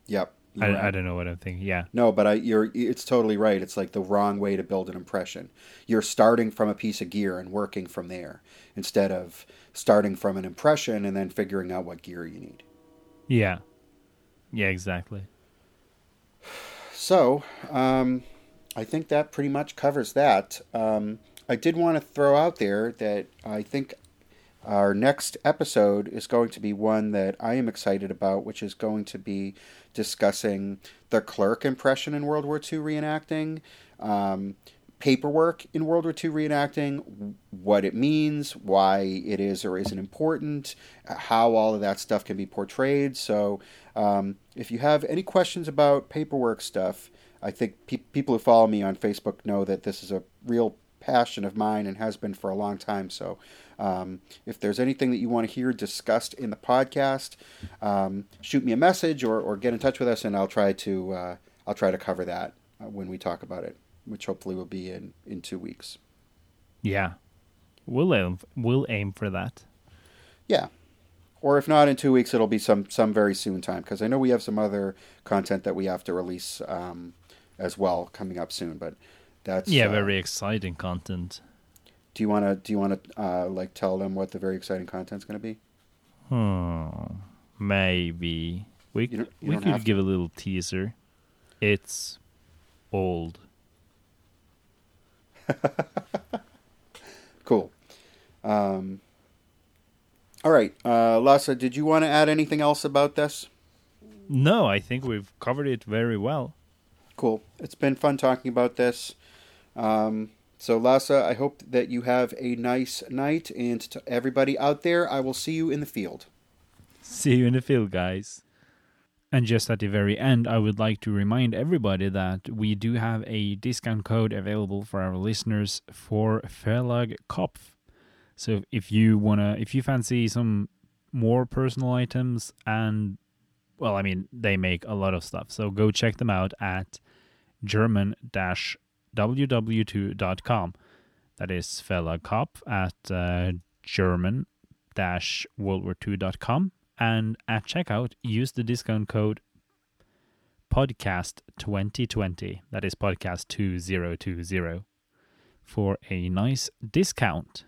Speaker 2: Yep. you're right.
Speaker 1: I, I don't know what I'm thinking. Yeah.
Speaker 2: No, but I, you're it's totally right. It's like the wrong way to build an impression. You're starting from a piece of gear and working from there instead of starting from an impression and then figuring out what gear you need.
Speaker 1: Yeah. Yeah, exactly.
Speaker 2: So, um, I think that pretty much covers that. Um, I did want to throw out there that I think our next episode is going to be one that I am excited about, which is going to be discussing the clerk impression in World War II reenacting, um, paperwork in World War II reenacting, what it means, why it is or isn't important, how all of that stuff can be portrayed. So, um, if you have any questions about paperwork stuff, I think pe- people who follow me on Facebook know that this is a real passion of mine and has been for a long time. So, um, if there's anything that you want to hear discussed in the podcast, um, shoot me a message or, or get in touch with us, and I'll try to uh, I'll try to cover that uh, when we talk about it, which hopefully will be in in two weeks.
Speaker 1: Yeah. We'll aim, we'll aim for that.
Speaker 2: Yeah. Or if not in two weeks, it'll be some some very soon time because I know we have some other content that we have to release um, as well coming up soon. But that's
Speaker 1: Yeah,
Speaker 2: uh,
Speaker 1: very exciting content.
Speaker 2: Do you want to do you want to uh, like tell them what the very exciting content's going to be?
Speaker 1: Hmm. Maybe we
Speaker 2: You don't- you
Speaker 1: we could give a little teaser. It's old.
Speaker 2: Cool. Um, all right, uh, Lasse, did you want to add anything else about this?
Speaker 1: No, I think we've covered it very well.
Speaker 2: Cool. It's been fun talking about this. Um, so, Lasse, I hope that you have a nice night, and to everybody out there, I will see you in the field.
Speaker 1: See you in the field, guys. And just at the very end, I would like to remind everybody that we do have a discount code available for our listeners for Verlag Kopf. So if you wanna, if you fancy some more personal items, and well, I mean, they make a lot of stuff. So go check them out at german-ww2.com. That is Verlag Kopf at uh, german-worldwar2.com and at checkout use the discount code podcast 2020 that is podcast 2020 for a nice discount